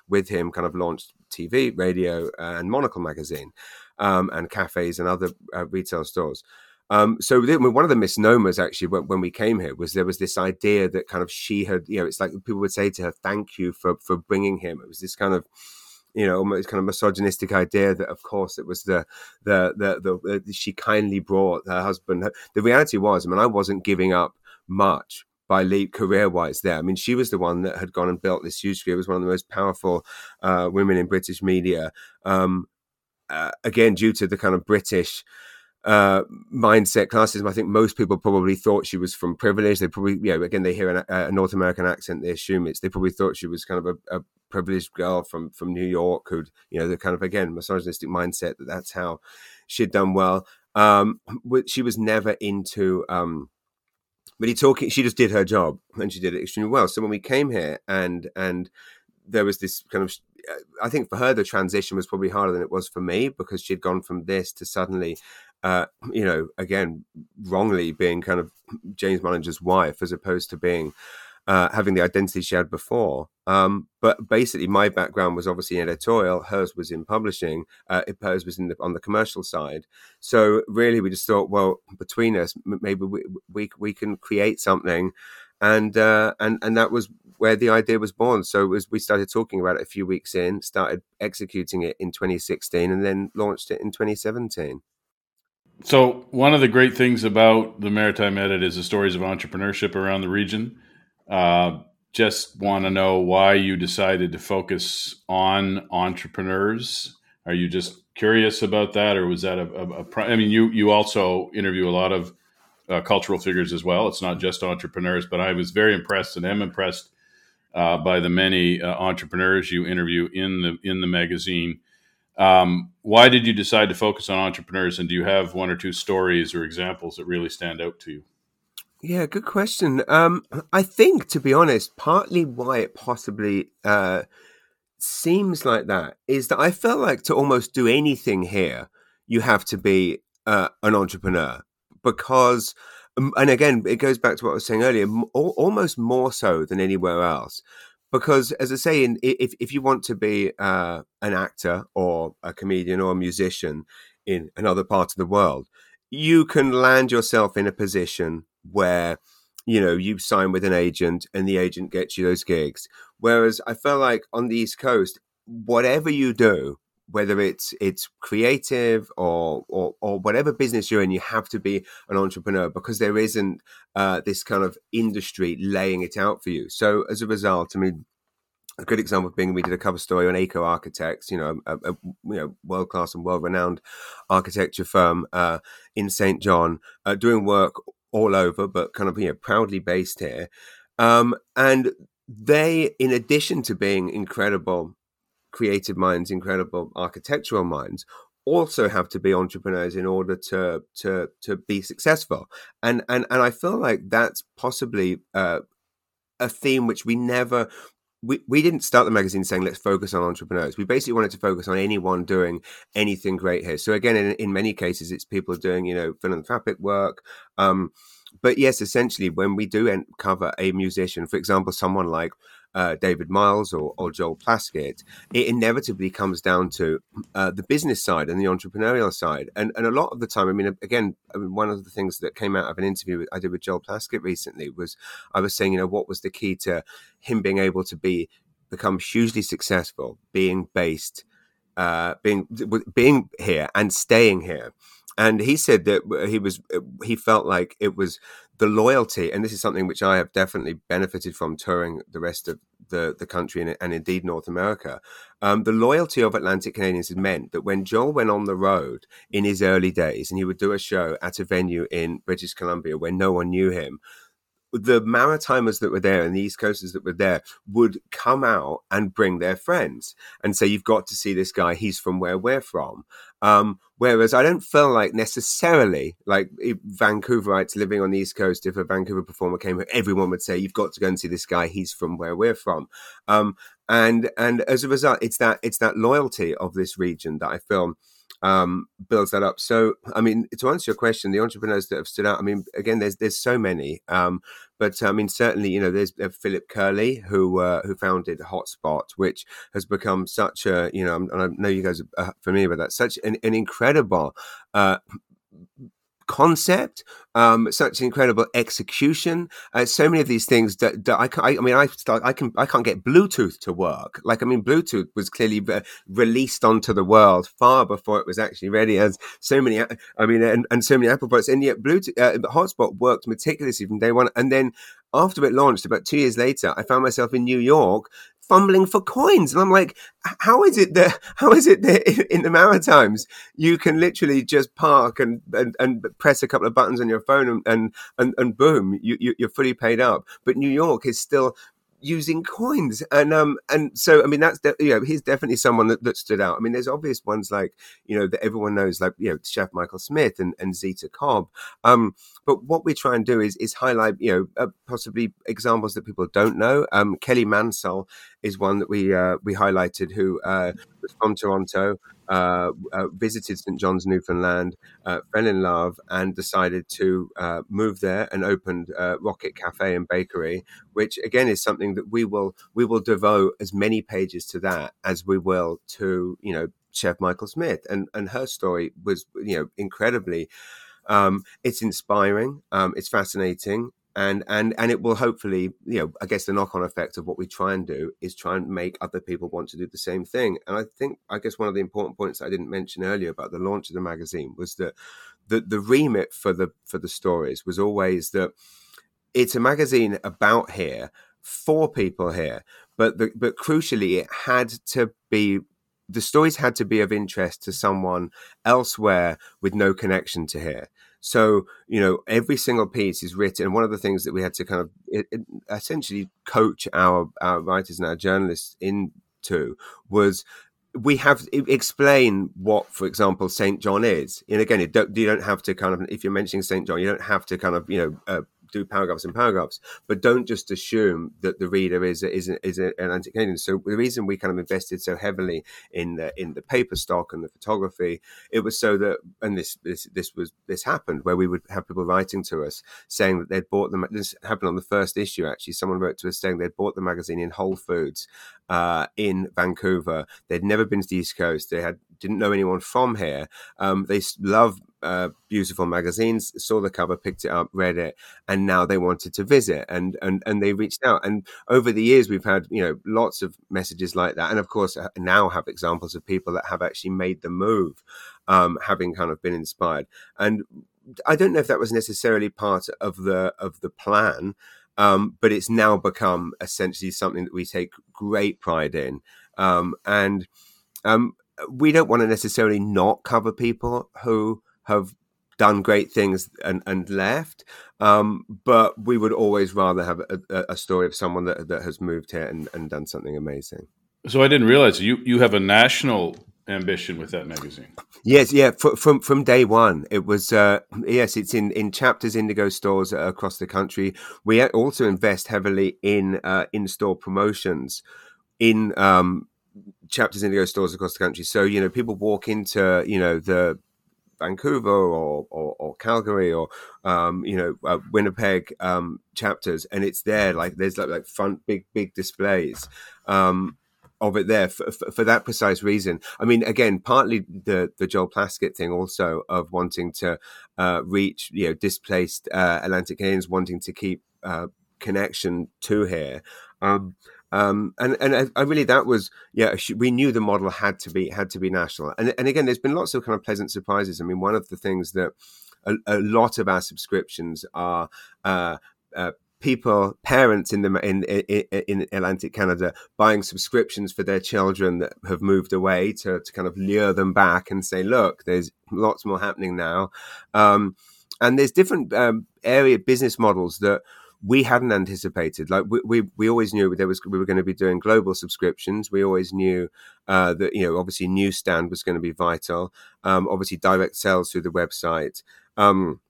with him kind of launched tv radio and monocle magazine um, and cafes and other uh, retail stores. Um, so one of the misnomers actually when, when, we came here was there was this idea that kind of she had, you know, it's like people would say to her, "Thank you for for bringing him." It was this kind of you know, almost kind of misogynistic idea that, of course, it was the the the, the, the she kindly brought her husband. The reality was, I mean, I wasn't giving up much by leap career wise there. I mean, she was the one that had gone and built this huge career, was one of the most powerful uh, women in British media. Um, uh, again, due to the kind of British uh, mindset classism, I think most people probably thought she was from privilege. They probably, you know, again, they hear an, a North American accent, they assume it's. They probably thought she was kind of a, a privileged girl from from New York, who'd, you know, the kind of again misogynistic mindset that that's how she'd done well. Um, she was never into. Um, but he talking, she just did her job and she did it extremely well. So when we came here and and there was this kind of I think for her the transition was probably harder than it was for me because she'd gone from this to suddenly, uh, you know, again wrongly being kind of James Mullinger's wife as opposed to being uh, having the identity she had before. Um, but basically, my background was obviously in editorial. Hers was in publishing. Uh, hers was in the, on the commercial side. So really, we just thought, well, between us, maybe we we, we can create something and uh, and and that was where the idea was born. So as we started talking about it a few weeks in, started executing it in 2016, and then launched it in 2017. So one of the great things about the Maritime Edit is the stories of entrepreneurship around the region. Uh, just want to know why you decided to focus on entrepreneurs. Are you just curious about that, or was that a, I mean, you you also interview a lot of uh, cultural figures as well. It's not just entrepreneurs, but I was very impressed and am impressed uh, by the many uh, entrepreneurs you interview in the in the magazine. Um, why did you decide to focus on entrepreneurs, and do you have one or two stories or examples that really stand out to you? Yeah, good question. Um, I think, to be honest, partly why it possibly uh, seems like that is that I felt like to almost do anything here, you have to be uh, an entrepreneur because um, and again it goes back to what i was saying earlier almost more so than anywhere else because as i say in, if, if you want to be uh, an actor or a comedian or a musician in another part of the world you can land yourself in a position where you know you sign with an agent and the agent gets you those gigs. Whereas i felt like on the east coast whatever you do whether it's it's creative or, or, or whatever business you're in, you have to be an entrepreneur because there isn't uh, this kind of industry laying it out for you. So as a result, I mean, a good example being we did a cover story on Acre Architects, you know, a, a you know world class and world renowned architecture firm uh, in St John, uh, doing work all over, but kind of you know proudly based here. Um, and they, in addition to being incredible creative minds, incredible architectural minds, also have to be entrepreneurs in order to to to be successful. And and and I feel like that's possibly uh, a theme which we never. We, we didn't start the magazine saying let's focus on entrepreneurs. We basically wanted to focus on anyone doing anything great here. So again, in, in many cases, it's people doing you know philanthropic work, um, but yes, essentially, when we do cover a musician, for example, someone like uh, David Myles or, or, Joel Plaskett, it inevitably comes down to uh, the business side and the entrepreneurial side. And and a lot of the time, I mean, again, I mean, one of the things that came out of an interview I did with Joel Plaskett recently was I was saying, you know, what was the key to him being able to be become hugely successful, being based uh, being being here and staying here. And he said that he was he felt like it was the loyalty, and this is something which I have definitely benefited from touring the rest of the, the country and, and indeed North America. Um, the loyalty of Atlantic Canadians meant that when Joel went on the road in his early days and he would do a show at a venue in British Columbia where no one knew him, the Maritimers that were there and the East Coasters that were there would come out and bring their friends and say, You've got to see this guy. He's from where we're from. Um, whereas I don't feel like necessarily like Vancouverites living on the East Coast, if a Vancouver performer came everyone would say, You've got to go and see this guy. He's from where we're from. Um, and and as a result, it's that it's that loyalty of this region that I feel um, builds that up. So, I mean, to answer your question, the entrepreneurs that have stood out, I mean, again, there's there's so many, um, but I mean, certainly, you know, there's uh, Philip Curley who uh, who founded Hotspot, which has become such a, you know, and I know you guys are familiar with that, such an, an incredible uh, concept, um, such incredible execution. Uh, so many of these things that, that I, I, I, mean, I start, I can, I can't get Bluetooth to work. Like, I mean, Bluetooth was clearly re- released onto the world far before it was actually ready. As so many, I mean, and, and so many Apple products, and yet Bluetooth, uh, Hotspot worked meticulously from day one. And then after it launched, about two years later, I found myself in New York fumbling for coins. And I'm like, how is it that, <laughs> how is it that in the Maritimes you can literally just park and, and, and press a couple of buttons on your phone and, and, and, boom, you, you're fully paid up. But New York is still using coins. And um and so i mean that's de- you know he's definitely someone that, that stood out. I mean there's obvious ones like you know that everyone knows like you know chef michael smith and, and zita cobb. Um but what we try and do is is highlight you know uh, possibly examples that people don't know. Um kelly mansell is one that we uh we highlighted who uh was from toronto uh, uh, visited St. John's, Newfoundland, uh, fell in love, and decided to uh, move there and opened uh, Rocket Cafe and Bakery, which again is something that we will we will devote as many pages to that as we will to you know Chef Michael Smith and and her story was you know incredibly. Um, it's inspiring. Um, it's fascinating and and and it will hopefully you know i guess the knock-on effect of what we try and do is try and make other people want to do the same thing. And i think i guess one of the important points i didn't mention earlier about the launch of the magazine was that the the remit for the for the stories was always that it's a magazine about here for people here but the, but crucially it had to be the stories had to be of interest to someone elsewhere with no connection to here so, you know, every single piece is written. And one of the things that we had to kind of it, it essentially coach our, our writers and our journalists into was we have explain what, for example, Saint John is. And again, don't, you don't have to kind of, if you're mentioning Saint John, you don't have to kind of, you know, uh, do paragraphs and paragraphs, but don't just assume that the reader is is is an Atlantic Canadian. So the reason we kind of invested so heavily in the in the paper stock and the photography, it was so that and this this this was this happened where we would have people writing to us saying that they'd bought them. This happened on the first issue actually. Someone wrote to us saying they'd bought the magazine in Whole Foods uh, in Vancouver. They'd never been to the East Coast. They had didn't know anyone from here. Um, they love uh, beautiful magazines, saw the cover, picked it up, read it, and now they wanted to visit, and and and they reached out. And over the years, we've had you know lots of messages like that, and of course uh, now have examples of people that have actually made the move, um, having kind of been inspired. And I don't know if that was necessarily part of the of the plan. Um, but it's now become essentially something that we take great pride in. Um, and um, we don't want to necessarily not cover people who have done great things and, and left. Um, but we would always rather have a, a, story of someone that, that has moved here and, and done something amazing. So I didn't realize you, you have a national ambition with that magazine. Yes, yeah. from from day one, it was uh, yes. It's in in chapters Indigo stores across the country. We also invest heavily in uh, in store promotions in um, chapters Indigo stores across the country. So you know, people walk into you know the Vancouver or, or, or Calgary or um, you know uh, Winnipeg um, chapters, and it's there like there's like, like front big big displays um, of it there for, for, that precise reason. I mean, again, partly the the Joel Plaskett thing also of wanting to uh, reach you know displaced uh, Atlantic Canadians, wanting to keep uh, connection to here. Um, Um, and and I, I, really that was yeah we knew the model had to be had to be national and and again there's been lots of kind of pleasant surprises. I mean one of the things that a, a lot of our subscriptions are uh, uh, people, parents in the in, in, in Atlantic Canada, buying subscriptions for their children that have moved away to to kind of lure them back and say, look, there's lots more happening now, um, and there's different um, area business models that we hadn't anticipated. Like we, we, we always knew there was we were going to be doing global subscriptions. We always knew uh, that you know obviously newsstand was going to be vital. Um, obviously direct sales through the website. Um,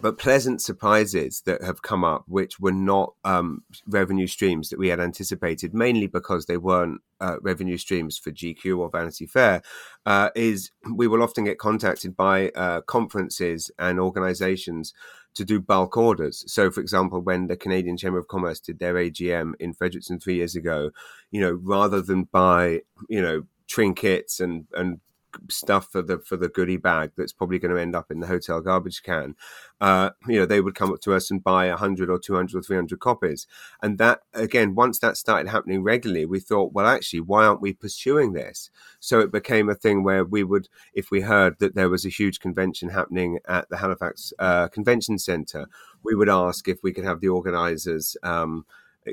but pleasant surprises that have come up, which were not um, revenue streams that we had anticipated, mainly because they weren't uh, revenue streams for GQ or Vanity Fair, uh, is we will often get contacted by uh, conferences and organizations to do bulk orders. So, for example, when the Canadian Chamber of Commerce did their AGM in Fredericton three years ago, you know, rather than buy, you know, trinkets and and stuff for the for the goodie bag that's probably going to end up in the hotel garbage can. Uh, you know, they would come up to us and buy hundred or two hundred or three hundred copies, and that again, once that started happening regularly, we thought, well, actually, why aren't we pursuing this? So it became a thing where we would, if we heard that there was a huge convention happening at the Halifax uh, Convention Centre, we would ask if we could have the organisers. Um,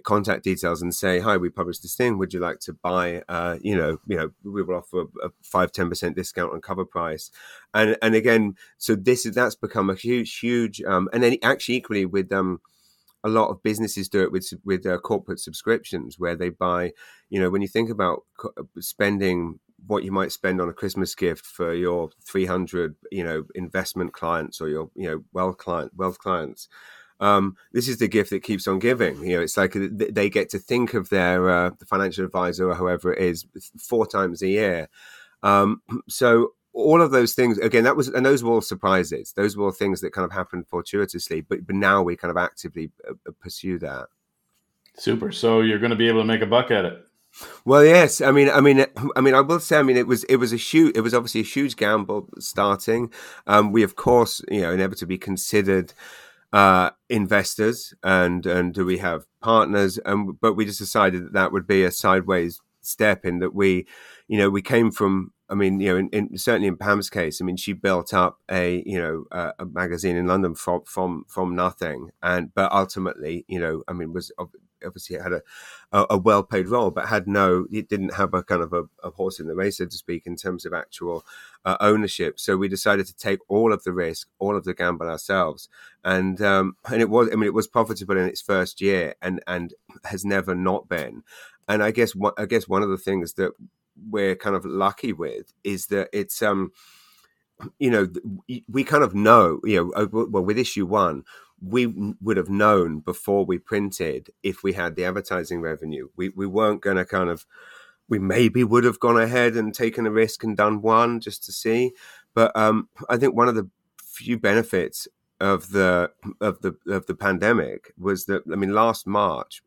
contact details and say, "Hi, we published this thing. Would you like to buy? Uh, you know, you know, we will offer a five ten percent discount on cover price." And and again, so this is that's become a huge, huge. Um, and then actually, equally with um, a lot of businesses do it with with uh, corporate subscriptions where they buy. You know, when you think about spending what you might spend on a Christmas gift for your 300, you know, investment clients or your, you know, wealth client, wealth clients um, this is the gift that keeps on giving. You know, it's like they get to think of their uh, the financial advisor or whoever it is four times a year. Um, <clears throat> so all of those things again that was and those were all surprises. Those were all things that kind of happened fortuitously but but now we kind of actively uh, uh, pursue that. Super. So you're going to be able to make a buck at it. Well yes. I mean i mean i mean i will say i mean it was it was a huge it was obviously a huge gamble starting. Um, we of course you know inevitably considered uh, investors and and do we have partners? And but we just decided that that would be a sideways step in that we, you know, we came from. I mean, you know, in, in, certainly in Pam's case, I mean, she built up a you know a, a magazine in London from from from nothing, and but ultimately, you know, I mean, was obviously it had a, a, a well paid role, but had no, it didn't have a kind of a, a horse in the race, so to speak, in terms of actual uh, ownership. So we decided to take all of the risk, all of the gamble ourselves, and um, and it was, I mean, it was profitable in its first year, and and has never not been. And I guess I guess one of the things that we're kind of lucky with is that it's um you know we kind of know you know well with issue one we would have known before we printed if we had the advertising revenue. We we weren't going to kind of we maybe would have gone ahead and taken a risk and done one just to see. But um, I think one of the few benefits of the of the of the pandemic was that I mean last March,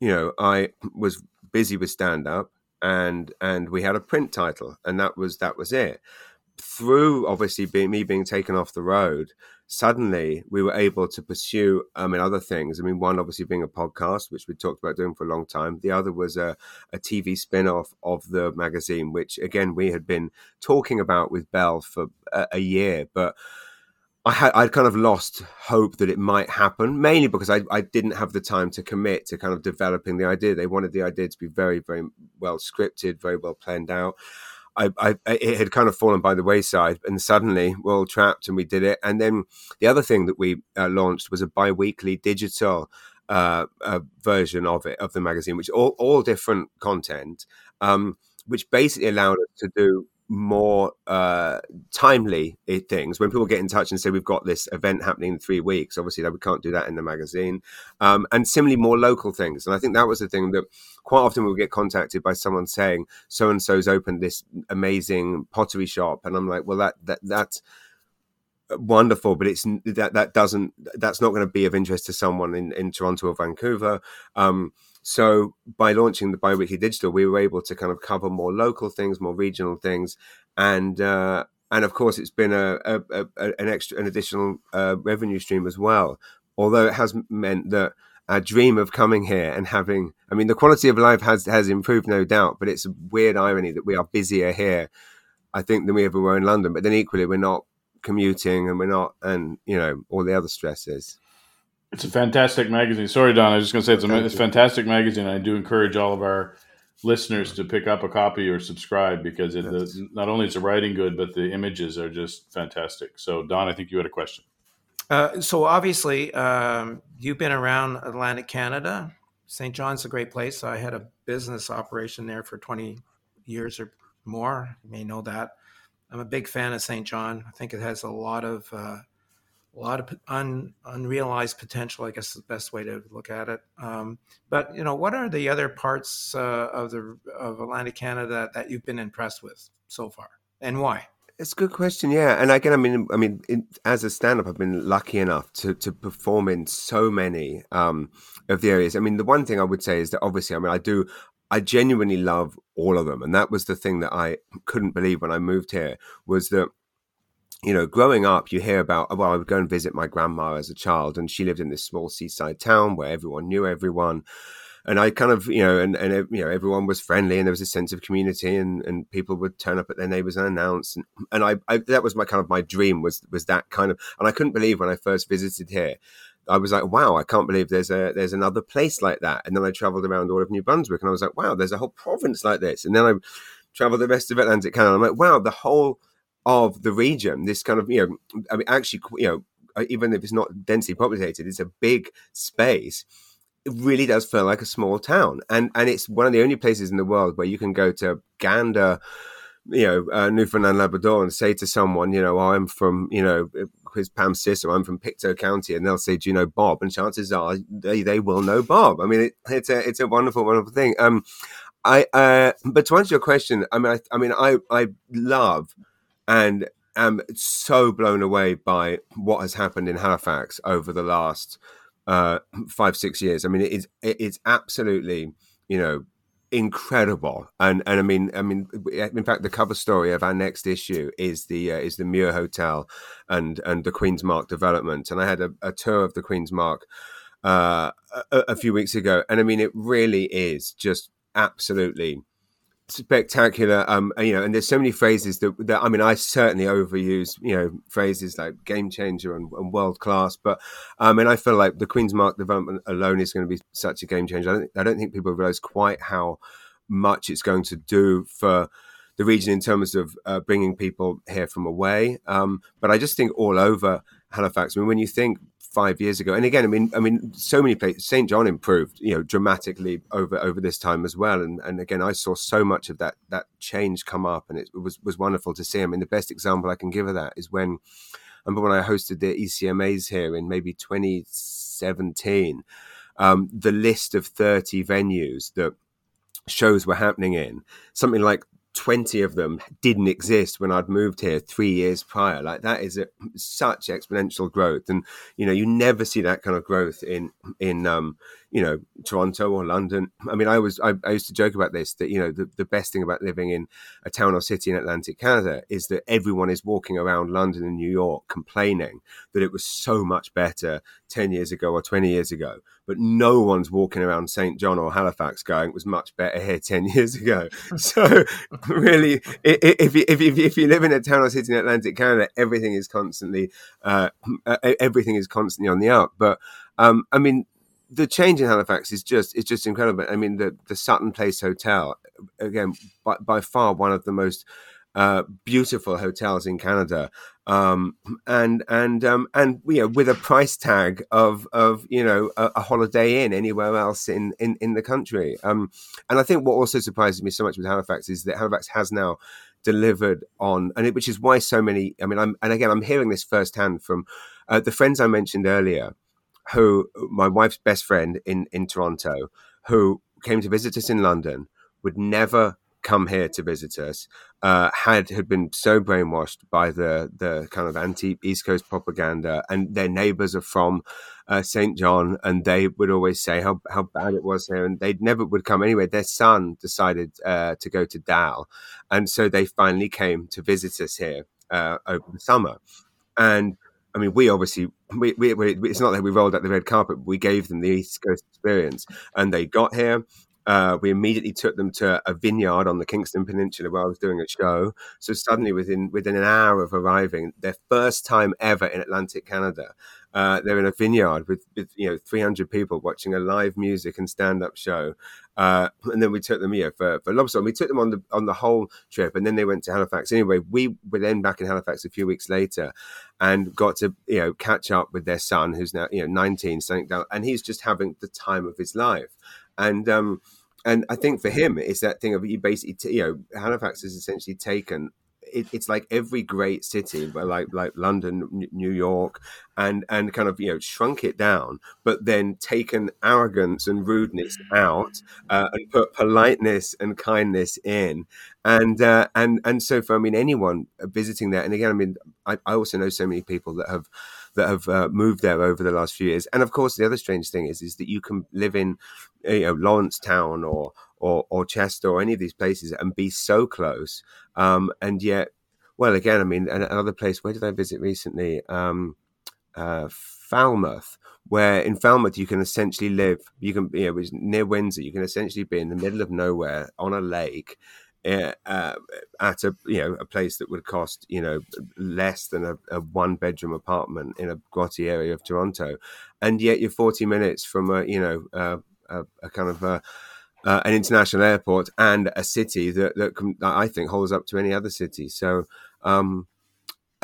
you know, I was busy with stand up and and we had a print title and that was that was it. Through obviously being me being taken off the road, suddenly we were able to pursue um, I mean other things. I mean one obviously being a podcast, which we talked about doing for a long time. The other was a, a TV spin-off of the magazine, which again we had been talking about with Bell for a, a year, but I had I'd kind of lost hope that it might happen, mainly because I, I didn't have the time to commit to kind of developing the idea. They wanted the idea to be very, very well scripted, very well planned out. I, I, it had kind of fallen by the wayside, and suddenly we're all trapped, and we did it. And then the other thing that we uh, launched was a bi-weekly digital uh, uh, version of it of the magazine, which all all different content, um, which basically allowed us to do more uh, timely things. When people get in touch and say we've got this event happening in three weeks obviously we can't do that in the magazine. Um, and similarly more local things. And i think that was the thing that quite often we'll get contacted by someone saying so and so's opened this amazing pottery shop. And i'm like well that that that's wonderful but it's that that doesn't that's not going to be of interest to someone in in toronto or vancouver. Um, so by launching the biweekly digital, we were able to kind of cover more local things, more regional things, and uh, and of course it's been a, a, a an extra an additional uh, revenue stream as well. Although it has meant that our dream of coming here and having. I mean, the quality of life has has improved, no doubt, but it's a weird irony that we are busier here, I think, than we ever were in London. But then equally, we're not commuting and we're not, and you know, all the other stresses. It's a fantastic magazine. Sorry, Don. I was just going to say it's a, it's fantastic magazine. I do encourage all of our listeners to pick up a copy or subscribe because it, yes. the, not only is the writing good, but the images are just fantastic. So, Don, I think you had a question. Uh, so, obviously, um, you've been around Atlantic Canada. St. John's a great place. I had a business operation there for 20 years or more. You may know that. I'm a big fan of St. John. I think it has a lot of uh, a lot of un, unrealized potential. I guess is the best way to look at it. Um, but you know, what are the other parts uh, of the of Atlantic Canada that you've been impressed with so far, and why? It's a good question, yeah. And again, I mean, I mean, in, as a stand-up, I've been lucky enough to to perform in so many um, of the areas. I mean, the one thing I would say is that obviously, I mean, I do, I genuinely love all of them, and that was the thing that I couldn't believe when I moved here was that you know, growing up, you hear about, well, I would go and visit my grandma as a child, and she lived in this small seaside town where everyone knew everyone. And I kind of, you know, and, and you know, everyone was friendly and there was a sense of community and, and people would turn up at their neighbors and announce. And, and I, I, that was my kind of my dream was, was that kind of, and I couldn't believe when I first visited here, I was like, wow, I can't believe there's a, there's another place like that. And then I traveled around all of New Brunswick and I was like, wow, there's a whole province like this. And then I traveled the rest of Atlantic Canada. I'm like, wow, the whole, of the region. This kind of, you know, I mean, actually, you know, uh, even if it's not densely populated, it's a big space. It really does feel like a small town, and and it's one of the only places in the world where you can go to Gander, you know, uh, Newfoundland, Labrador, and say to someone, you know, oh, I'm from, you know, his Pam Sis, or I'm from Pictou County, and they'll say, do you know Bob? And chances are they, they will know Bob. I mean, it, it's a it's a wonderful, wonderful thing. Um, I uh, but to answer your question, I mean, I, I mean, I I love and am so blown away by what has happened in Halifax over the last uh, five six years. I mean, it is it is absolutely you know incredible. And and i mean i mean in fact the cover story of our next issue is the uh, is the muir hotel and and the queen's marque development. And i had a, a tour of the queen's marque uh, a, a, few weeks ago. And i mean it really is just absolutely spectacular um you know and there's so many phrases that, that i mean i certainly overuse you know phrases like game changer and, and world class but um and i feel like the queen's marque development alone is going to be such a game changer. I don't, I don't think people realize quite how much it's going to do for the region in terms of uh, bringing people here from away. Um but i just think all over halifax i mean when you think five years ago. And again, I mean, I mean, so many places. St. John improved, you know, dramatically over over this time as well. And and again, I saw so much of that that change come up, and it was was wonderful to see. I mean, the best example I can give of that is when I remember when I hosted the ECMAs here in maybe 2017. Um, the list of 30 venues that shows were happening in something like 20 of them didn't exist when I'd moved here three years prior. Like that is a, such exponential growth. And, you know, you never see that kind of growth in, in, um, you know, Toronto or London. I mean, I was, I, I used to joke about this that, you know, the, the best thing about living in a town or city in Atlantic Canada is that everyone is walking around London and New York complaining that it was so much better 10 years ago or 20 years ago but no one's walking around St. John or Halifax going, it was much better here <laughs> 10 years ago. so, really, if you, if, you, if you live in a town or city in Atlantic Canada, everything is constantly, uh, everything is constantly on the up. But, um, I mean, the change in Halifax is just it's just incredible. I mean, the the Sutton Place Hotel, again, by, by far one of the most uh, beautiful hotels in Canada, um, and and um, and you know with a price tag of of you know a, a Holiday Inn anywhere else in in, in the country. Um, and I think what also surprises me so much with Halifax is that Halifax has now delivered on, and it, which is why so many. I mean, I'm and again I'm hearing this firsthand from uh, the friends I mentioned earlier, who my wife's best friend in in Toronto, who came to visit us in London, would never come here to visit us uh, had had been so brainwashed by the the kind of anti East Coast propaganda, and their neighbours are from uh, St John, and they would always say how how bad it was here, and they never would come anyway. Their son decided uh, to go to Dal, and so they finally came to visit us here uh, over the summer, and I mean, we obviously we, we, we, it's not that we rolled out the red carpet. We gave them the East Coast experience, and they got here. Uh, we immediately took them to a vineyard on the Kingston Peninsula where I was doing a show. So suddenly, within within an hour of arriving, their first time ever in Atlantic Canada, uh, they're in a vineyard with, with, you know 300 people watching a live music and stand up show. Uh, and then we took them here for, for lobster. And we took them on the on the whole trip, and then they went to Halifax. Anyway, we were then back in Halifax a few weeks later, and got to you know catch up with their son, who's now you know 19, something down, and he's just having the time of his life. And um, and I think for him, it's that thing of you basically, t- you know, Halifax has essentially taken it, it's like every great city, like like London, New York, and and kind of you know shrunk it down, but then taken arrogance and rudeness out uh, and put politeness and kindness in, and uh, and and so for I mean anyone visiting there, and again I mean I, I also know so many people that have that have uh, moved there over the last few years. And of course, the other strange thing is is that you can live in you know Lawrencetown or or, or Chester or any of these places and be so close. Um, and yet, well, again, I mean, another place, where did I visit recently? Um, uh, Falmouth, where in Falmouth you can essentially live, you can, you know, near Windsor, you can essentially be in the middle of nowhere on a lake. Uh, uh, at a you know a place that would cost you know less than a, a one bedroom apartment in a grotty area of Toronto, and yet you're 40 minutes from a you know uh, a, a, kind of a, uh, an international airport and a city that that, can, that, I think holds up to any other city. So. Um,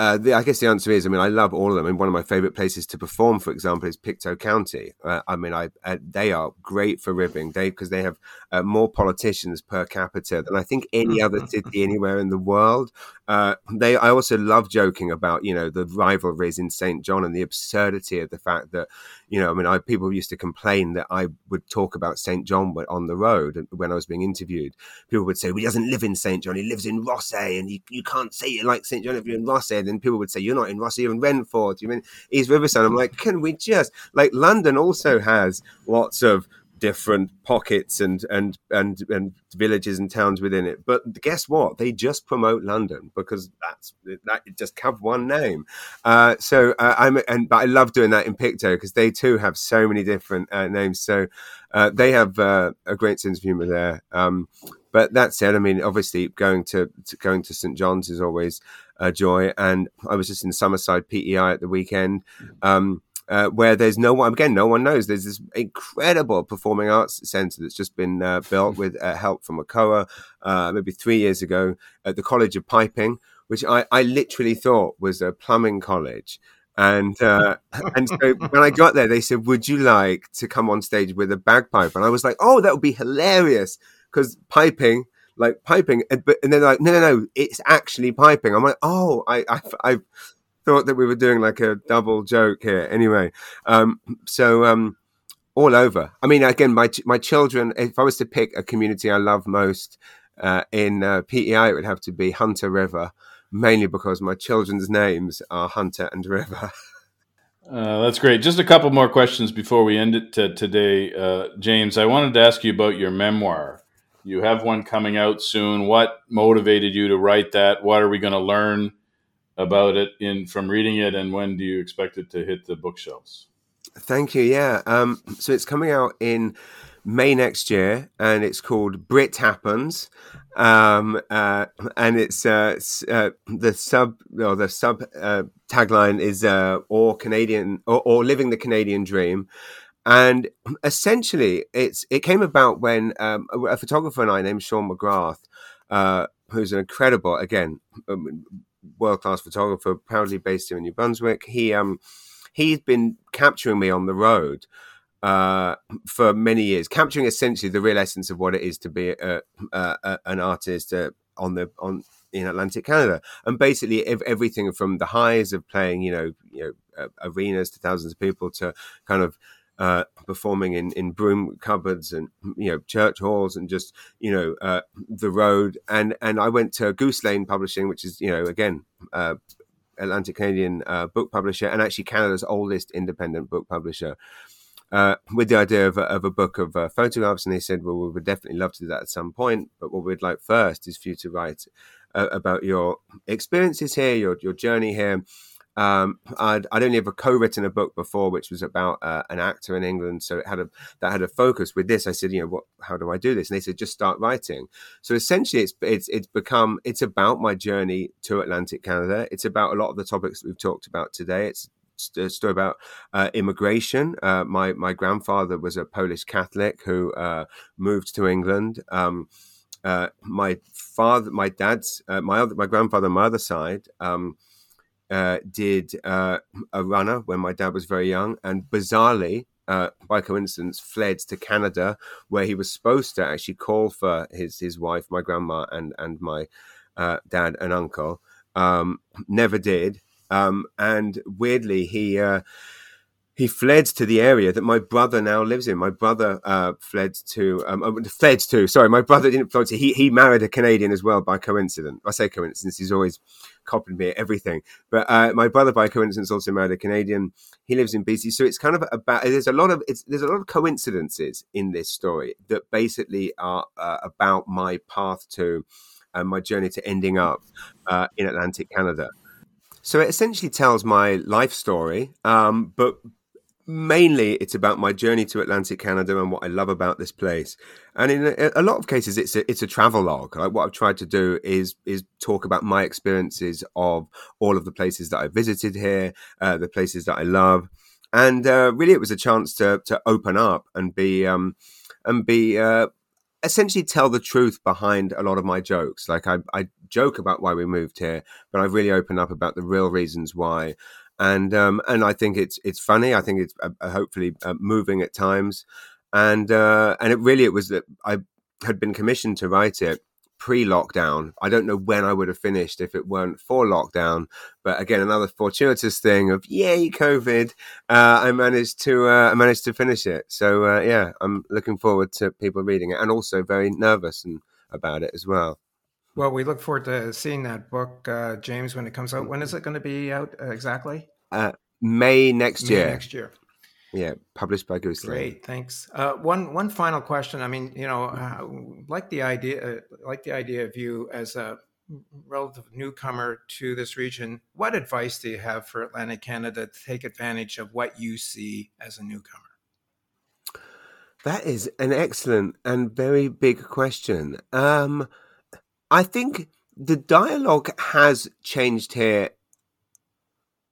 uh, the, I guess the answer is, I mean, I love all of them. And one of my favorite places to perform, for example, is Pictou County. Uh, I mean, I uh, they are great for ribbing, they because they have uh, more politicians per capita than I think any other city anywhere in the world. Uh, they, I also love joking about, you know, the rivalries in St. John and the absurdity of the fact that, you know, I mean, I, people used to complain that I would talk about St. John on the road when I was being interviewed. People would say, well, he doesn't live in St. John, he lives in Rothesay, and you, you can't say it like St. John if you're in Rothesay. And then people would say, you're not in Rothesay, you're in Renforth, you mean East Riverside. I'm like, can we just, like, London also has lots of different pockets and and and and villages and towns within it. But guess what? They just promote London because that's that it just have one name. Uh, so uh, I'm and but I love doing that in Pictou because they too have so many different uh, names. So uh, they have uh, a great sense of humor there. Um, but that said, I mean, obviously going to, to going to St John's is always a joy. And I was just in Summerside PEI at the weekend. Um, uh, where there's no one again no one knows there's this incredible performing arts center that's just been uh, built with uh, help from ACOA uh, maybe three years ago at the college of piping which I, I literally thought was a plumbing college and uh, <laughs> and so when I got there, they said, "Would you like to come on stage with a bagpipe?" And I was like, "Oh, that would be hilarious!" Because piping, like piping, and, but, and they're like, "No, no, no, it's actually piping." I'm like, "Oh, I, I, I thought that we were doing like a double joke here. Anyway, um, so um, all over. I mean, again, my my children. If I was to pick a community I love most uh, in uh, PEI, it would have to be Hunter River, mainly because my children's names are Hunter and River. <laughs> Uh, that's great. Just a couple more questions before we end it today, uh, James. I wanted to ask you about your memoir. You have one coming out soon. What motivated you to write that? What are we going to learn about it in from reading it, and when do you expect it to hit the bookshelves? Thank you. Yeah, um, so it's coming out in May next year, and it's called Brit Happens, um, uh, and it's, uh, uh, the sub or the sub uh, tagline is uh, "or Canadian or, or, living the Canadian dream." And essentially, it's it came about when um, a photographer and I named Sean McGrath, uh, who's an incredible again um, world class photographer, proudly based here in New Brunswick. He um he's been capturing me on the road uh, for many years, capturing essentially the real essence of what it is to be a, a, a, an artist uh, on the on in Atlantic Canada, and basically everything from the highs of playing, you know, you know, uh, arenas to thousands of people to kind of uh, performing in, in broom cupboards and you know church halls and just you know uh, the road and and I went to Goose Lane Publishing, which is you know again uh, Atlantic Canadian uh, book publisher and actually Canada's oldest independent book publisher. Uh, with the idea of a, of a book of uh, photographs, and they said, "Well, we would definitely love to do that at some point, but what we'd like first is for you to write about your experiences here, your your journey here, Um, I'd, I'd, only ever co-written a book before, which was about uh, an actor in England, so it had a that had a focus. With this, I said, you know, what? How do I do this? And they said, just start writing. So essentially, it's it's it's become it's about my journey to Atlantic Canada. It's about a lot of the topics that we've talked about today. It's a story about uh, immigration. Uh, my my grandfather was a Polish Catholic who uh, moved to England. Um, uh, my father, my dad's, uh, my other, my grandfather, on my other side. Um, uh, did uh, a runner when my dad was very young, and bizarrely, uh, by coincidence, fled to Canada, where he was supposed to actually call for his his wife, my grandma, and and my uh, dad and uncle. Um, never did, um, and weirdly, he uh, he fled to the area that my brother now lives in. My brother uh, fled to, um, uh, fled to. Sorry, my brother didn't fly to. He he married a Canadian as well by coincidence. I say coincidence. He's always copied me everything. But uh, my brother, by coincidence, also married a Canadian. He lives in BC, so it's kind of about. There's a lot of it's there's a lot of coincidences in this story that basically are uh, about my path to and my journey to ending up uh, in Atlantic Canada. So it essentially tells my life story, um, but mainly it's about my journey to Atlantic Canada and what I love about this place. And in a, a, lot of cases, it's a, it's a travel log. Like what I've tried to do is is talk about my experiences of all of the places that I visited here, uh, the places that I love, and uh, really it was a chance to to open up and be um, and be. Uh, essentially tell the truth behind a lot of my jokes like I, I joke about why we moved here but i really opened up about the real reasons why and um, and I think it's it's funny. I think it's uh, uh, hopefully uh, moving at times, and uh, and it really it was that I had been commissioned to write it pre-lockdown. I don't know when I would have finished if it weren't for lockdown. But again, another fortuitous thing of yay COVID, uh, I managed to uh, I managed to finish it. So yeah, I'm looking forward to people reading it, and also very nervous and about it as well. Well, we look forward to seeing that book, uh, James, when it comes out. When is it going to be out uh, exactly? Uh, May next May year. Next year. Yeah, published by Goose. Great, thanks. Uh, one one final question. I mean, you know, uh, like the idea, uh, like the idea of you as a relative newcomer to this region. What advice do you have for Atlantic Canada to take advantage of what you see as a newcomer? That is an excellent and very big question. Um, I think the dialogue has changed here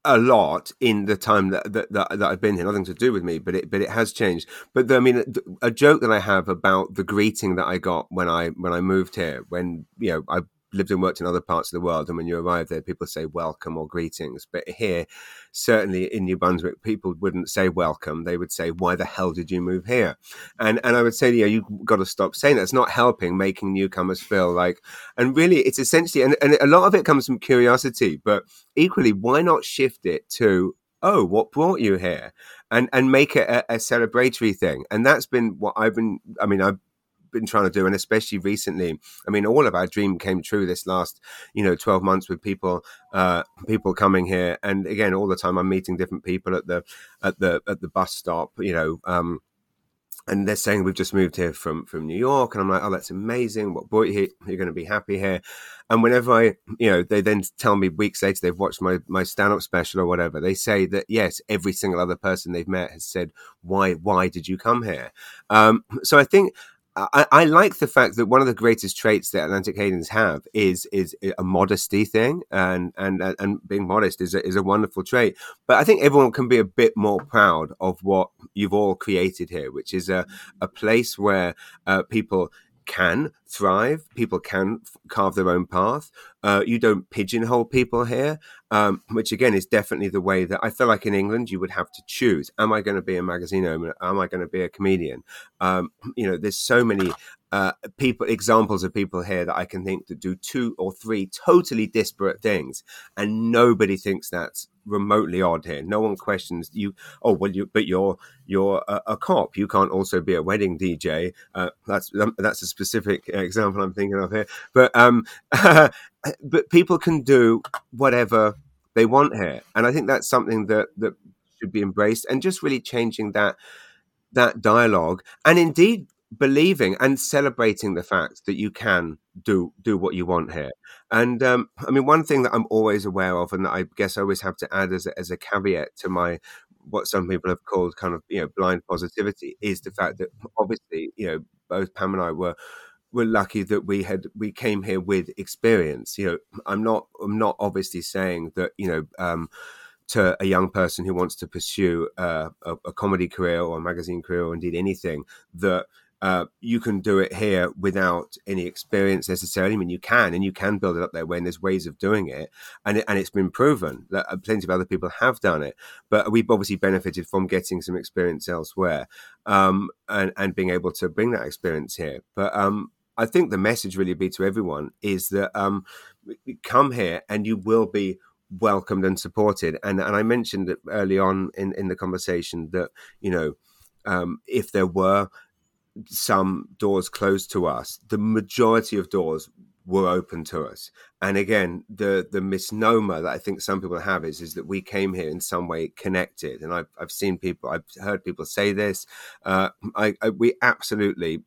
a lot in the time that, that, that, that, I've been here. Nothing to do with me, but it but it has changed. But the, I mean, a joke that I have about the greeting that I got when I when I moved here, when you know I lived and worked in other parts of the world, and when you arrive there, people say welcome or greetings. But here, certainly in New Brunswick, people wouldn't say welcome. They would say, "Why the hell did you move here?" And and I would say, you know, you've got to stop saying that. It's not helping making newcomers feel like. And really, it's essentially, and, and a lot of it comes from curiosity, but equally, why not shift it to oh, what brought you here? And and make it a, a, celebratory thing. And that's been what I've been. I mean, I've been trying to do, and especially recently. I mean, all of our dream came true this last, you know, twelve months with people, uh, people coming here, and again, all the time I'm meeting different people at the at the at the bus stop, you know. Um, and they're saying we've just moved here from from New York, and I'm like, oh, that's amazing. What brought you here? You're going to be happy here. And whenever I, you know, they then tell me weeks later they've watched my my stand up special or whatever. They say that yes, every single other person they've met has said, why why did you come here? Um, so I think I, I, like the fact that one of the greatest traits that Atlantic Canadians have is is a modesty thing, and and and being modest is a, is a wonderful trait. But I think everyone can be a bit more proud of what you've all created here, which is a a place where uh, people can thrive. People can carve their own path. Uh, you don't pigeonhole people here, um, which again is definitely the way that I feel like in England you would have to choose: Am I going to be a magazine owner? Am I going to be a comedian? Um, you know, there's so many uh, people examples of people here that I can think that do two or three totally disparate things, and nobody thinks that's remotely odd here. No one questions you. Oh well, you but you're you're a, a cop. You can't also be a wedding DJ. Uh, that's um, that's a specific example I'm thinking of here. But um, <laughs> but people can do whatever they want here, and I think that's something that that should be embraced, and just really changing that that dialogue, and indeed believing and celebrating the fact that you can do do what you want here. And um, I mean, one thing that I'm always aware of, and that I guess I always have to add as a, as a caveat to my what some people have called kind of you know blind positivity, is the fact that obviously you know both Pam and I were were lucky that we had we came here with experience. You know, I'm not I'm not obviously saying that you know. Um, to a young person who wants to pursue uh, a, a, comedy career or a magazine career or indeed anything that uh, you can do it here without any experience necessarily. I mean, you can, and you can build it up there when there's ways of doing it, and it, and it's been proven that uh, plenty of other people have done it. But we've obviously benefited from getting some experience elsewhere, um, and and being able to bring that experience here. But um, I think the message really be to everyone is that um, come here and you will be welcomed and supported. And and I mentioned early on in in the conversation that you know um, if there were some doors closed to us, the majority of doors were open to us. And again, the the misnomer that I think some people have is is that we came here in some way connected. And I've I've seen people, I've heard people say this. Uh, I, I, we absolutely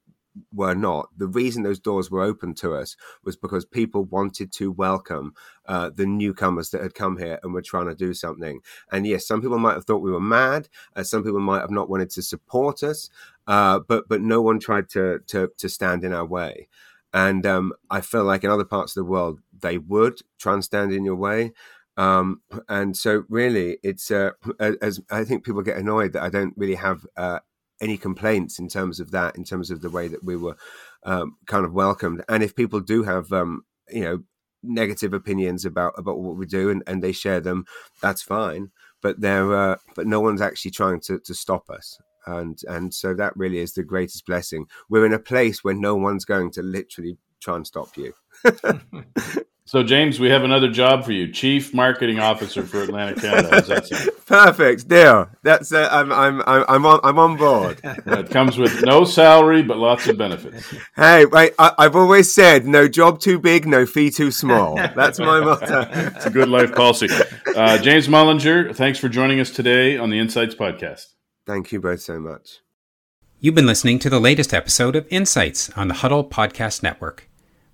were not. The reason those doors were open to us was because people wanted to welcome uh, the newcomers that had come here and were trying to do something. And yes, some people might have thought we were mad. Uh, some people might have not wanted to support us, uh, but but no one tried to to to stand in our way. And um, I feel like in other parts of the world they would try and stand in your way. Um, and so really, it's uh, as I think people get annoyed that I don't really have uh, any complaints in terms of that, in terms of the way that we were um, kind of welcomed. And if people do have, um, you know, negative opinions about about what we do and, and they share them, that's fine. But they're uh, but no one's actually trying to to stop us. And and so that really is the greatest blessing. We're in a place where no one's going to literally try and stop you. <laughs> <laughs> So, James, we have another job for you, Chief Marketing Officer for Atlantic Canada. <laughs> Perfect, deal. That's uh, I'm I'm I'm on I'm on board. it comes with no salary, but lots of benefits. Hey, wait, I, have always said no job too big, no fee too small. <laughs> That's my motto. it's a good life policy. Uh, James Mullinger, thanks for joining us today on the Insights Podcast. Thank you both so much. You've been listening to the latest episode of Insights on the Huddle Podcast Network.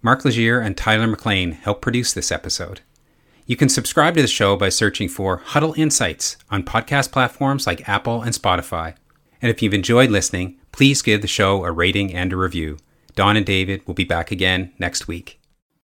Mark Legier and Tyler McLean help produce this episode. You can subscribe to the show by searching for Huddle Insights on podcast platforms like Apple and Spotify. And if you've enjoyed listening, please give the show a rating and a review. Don and David will be back again next week.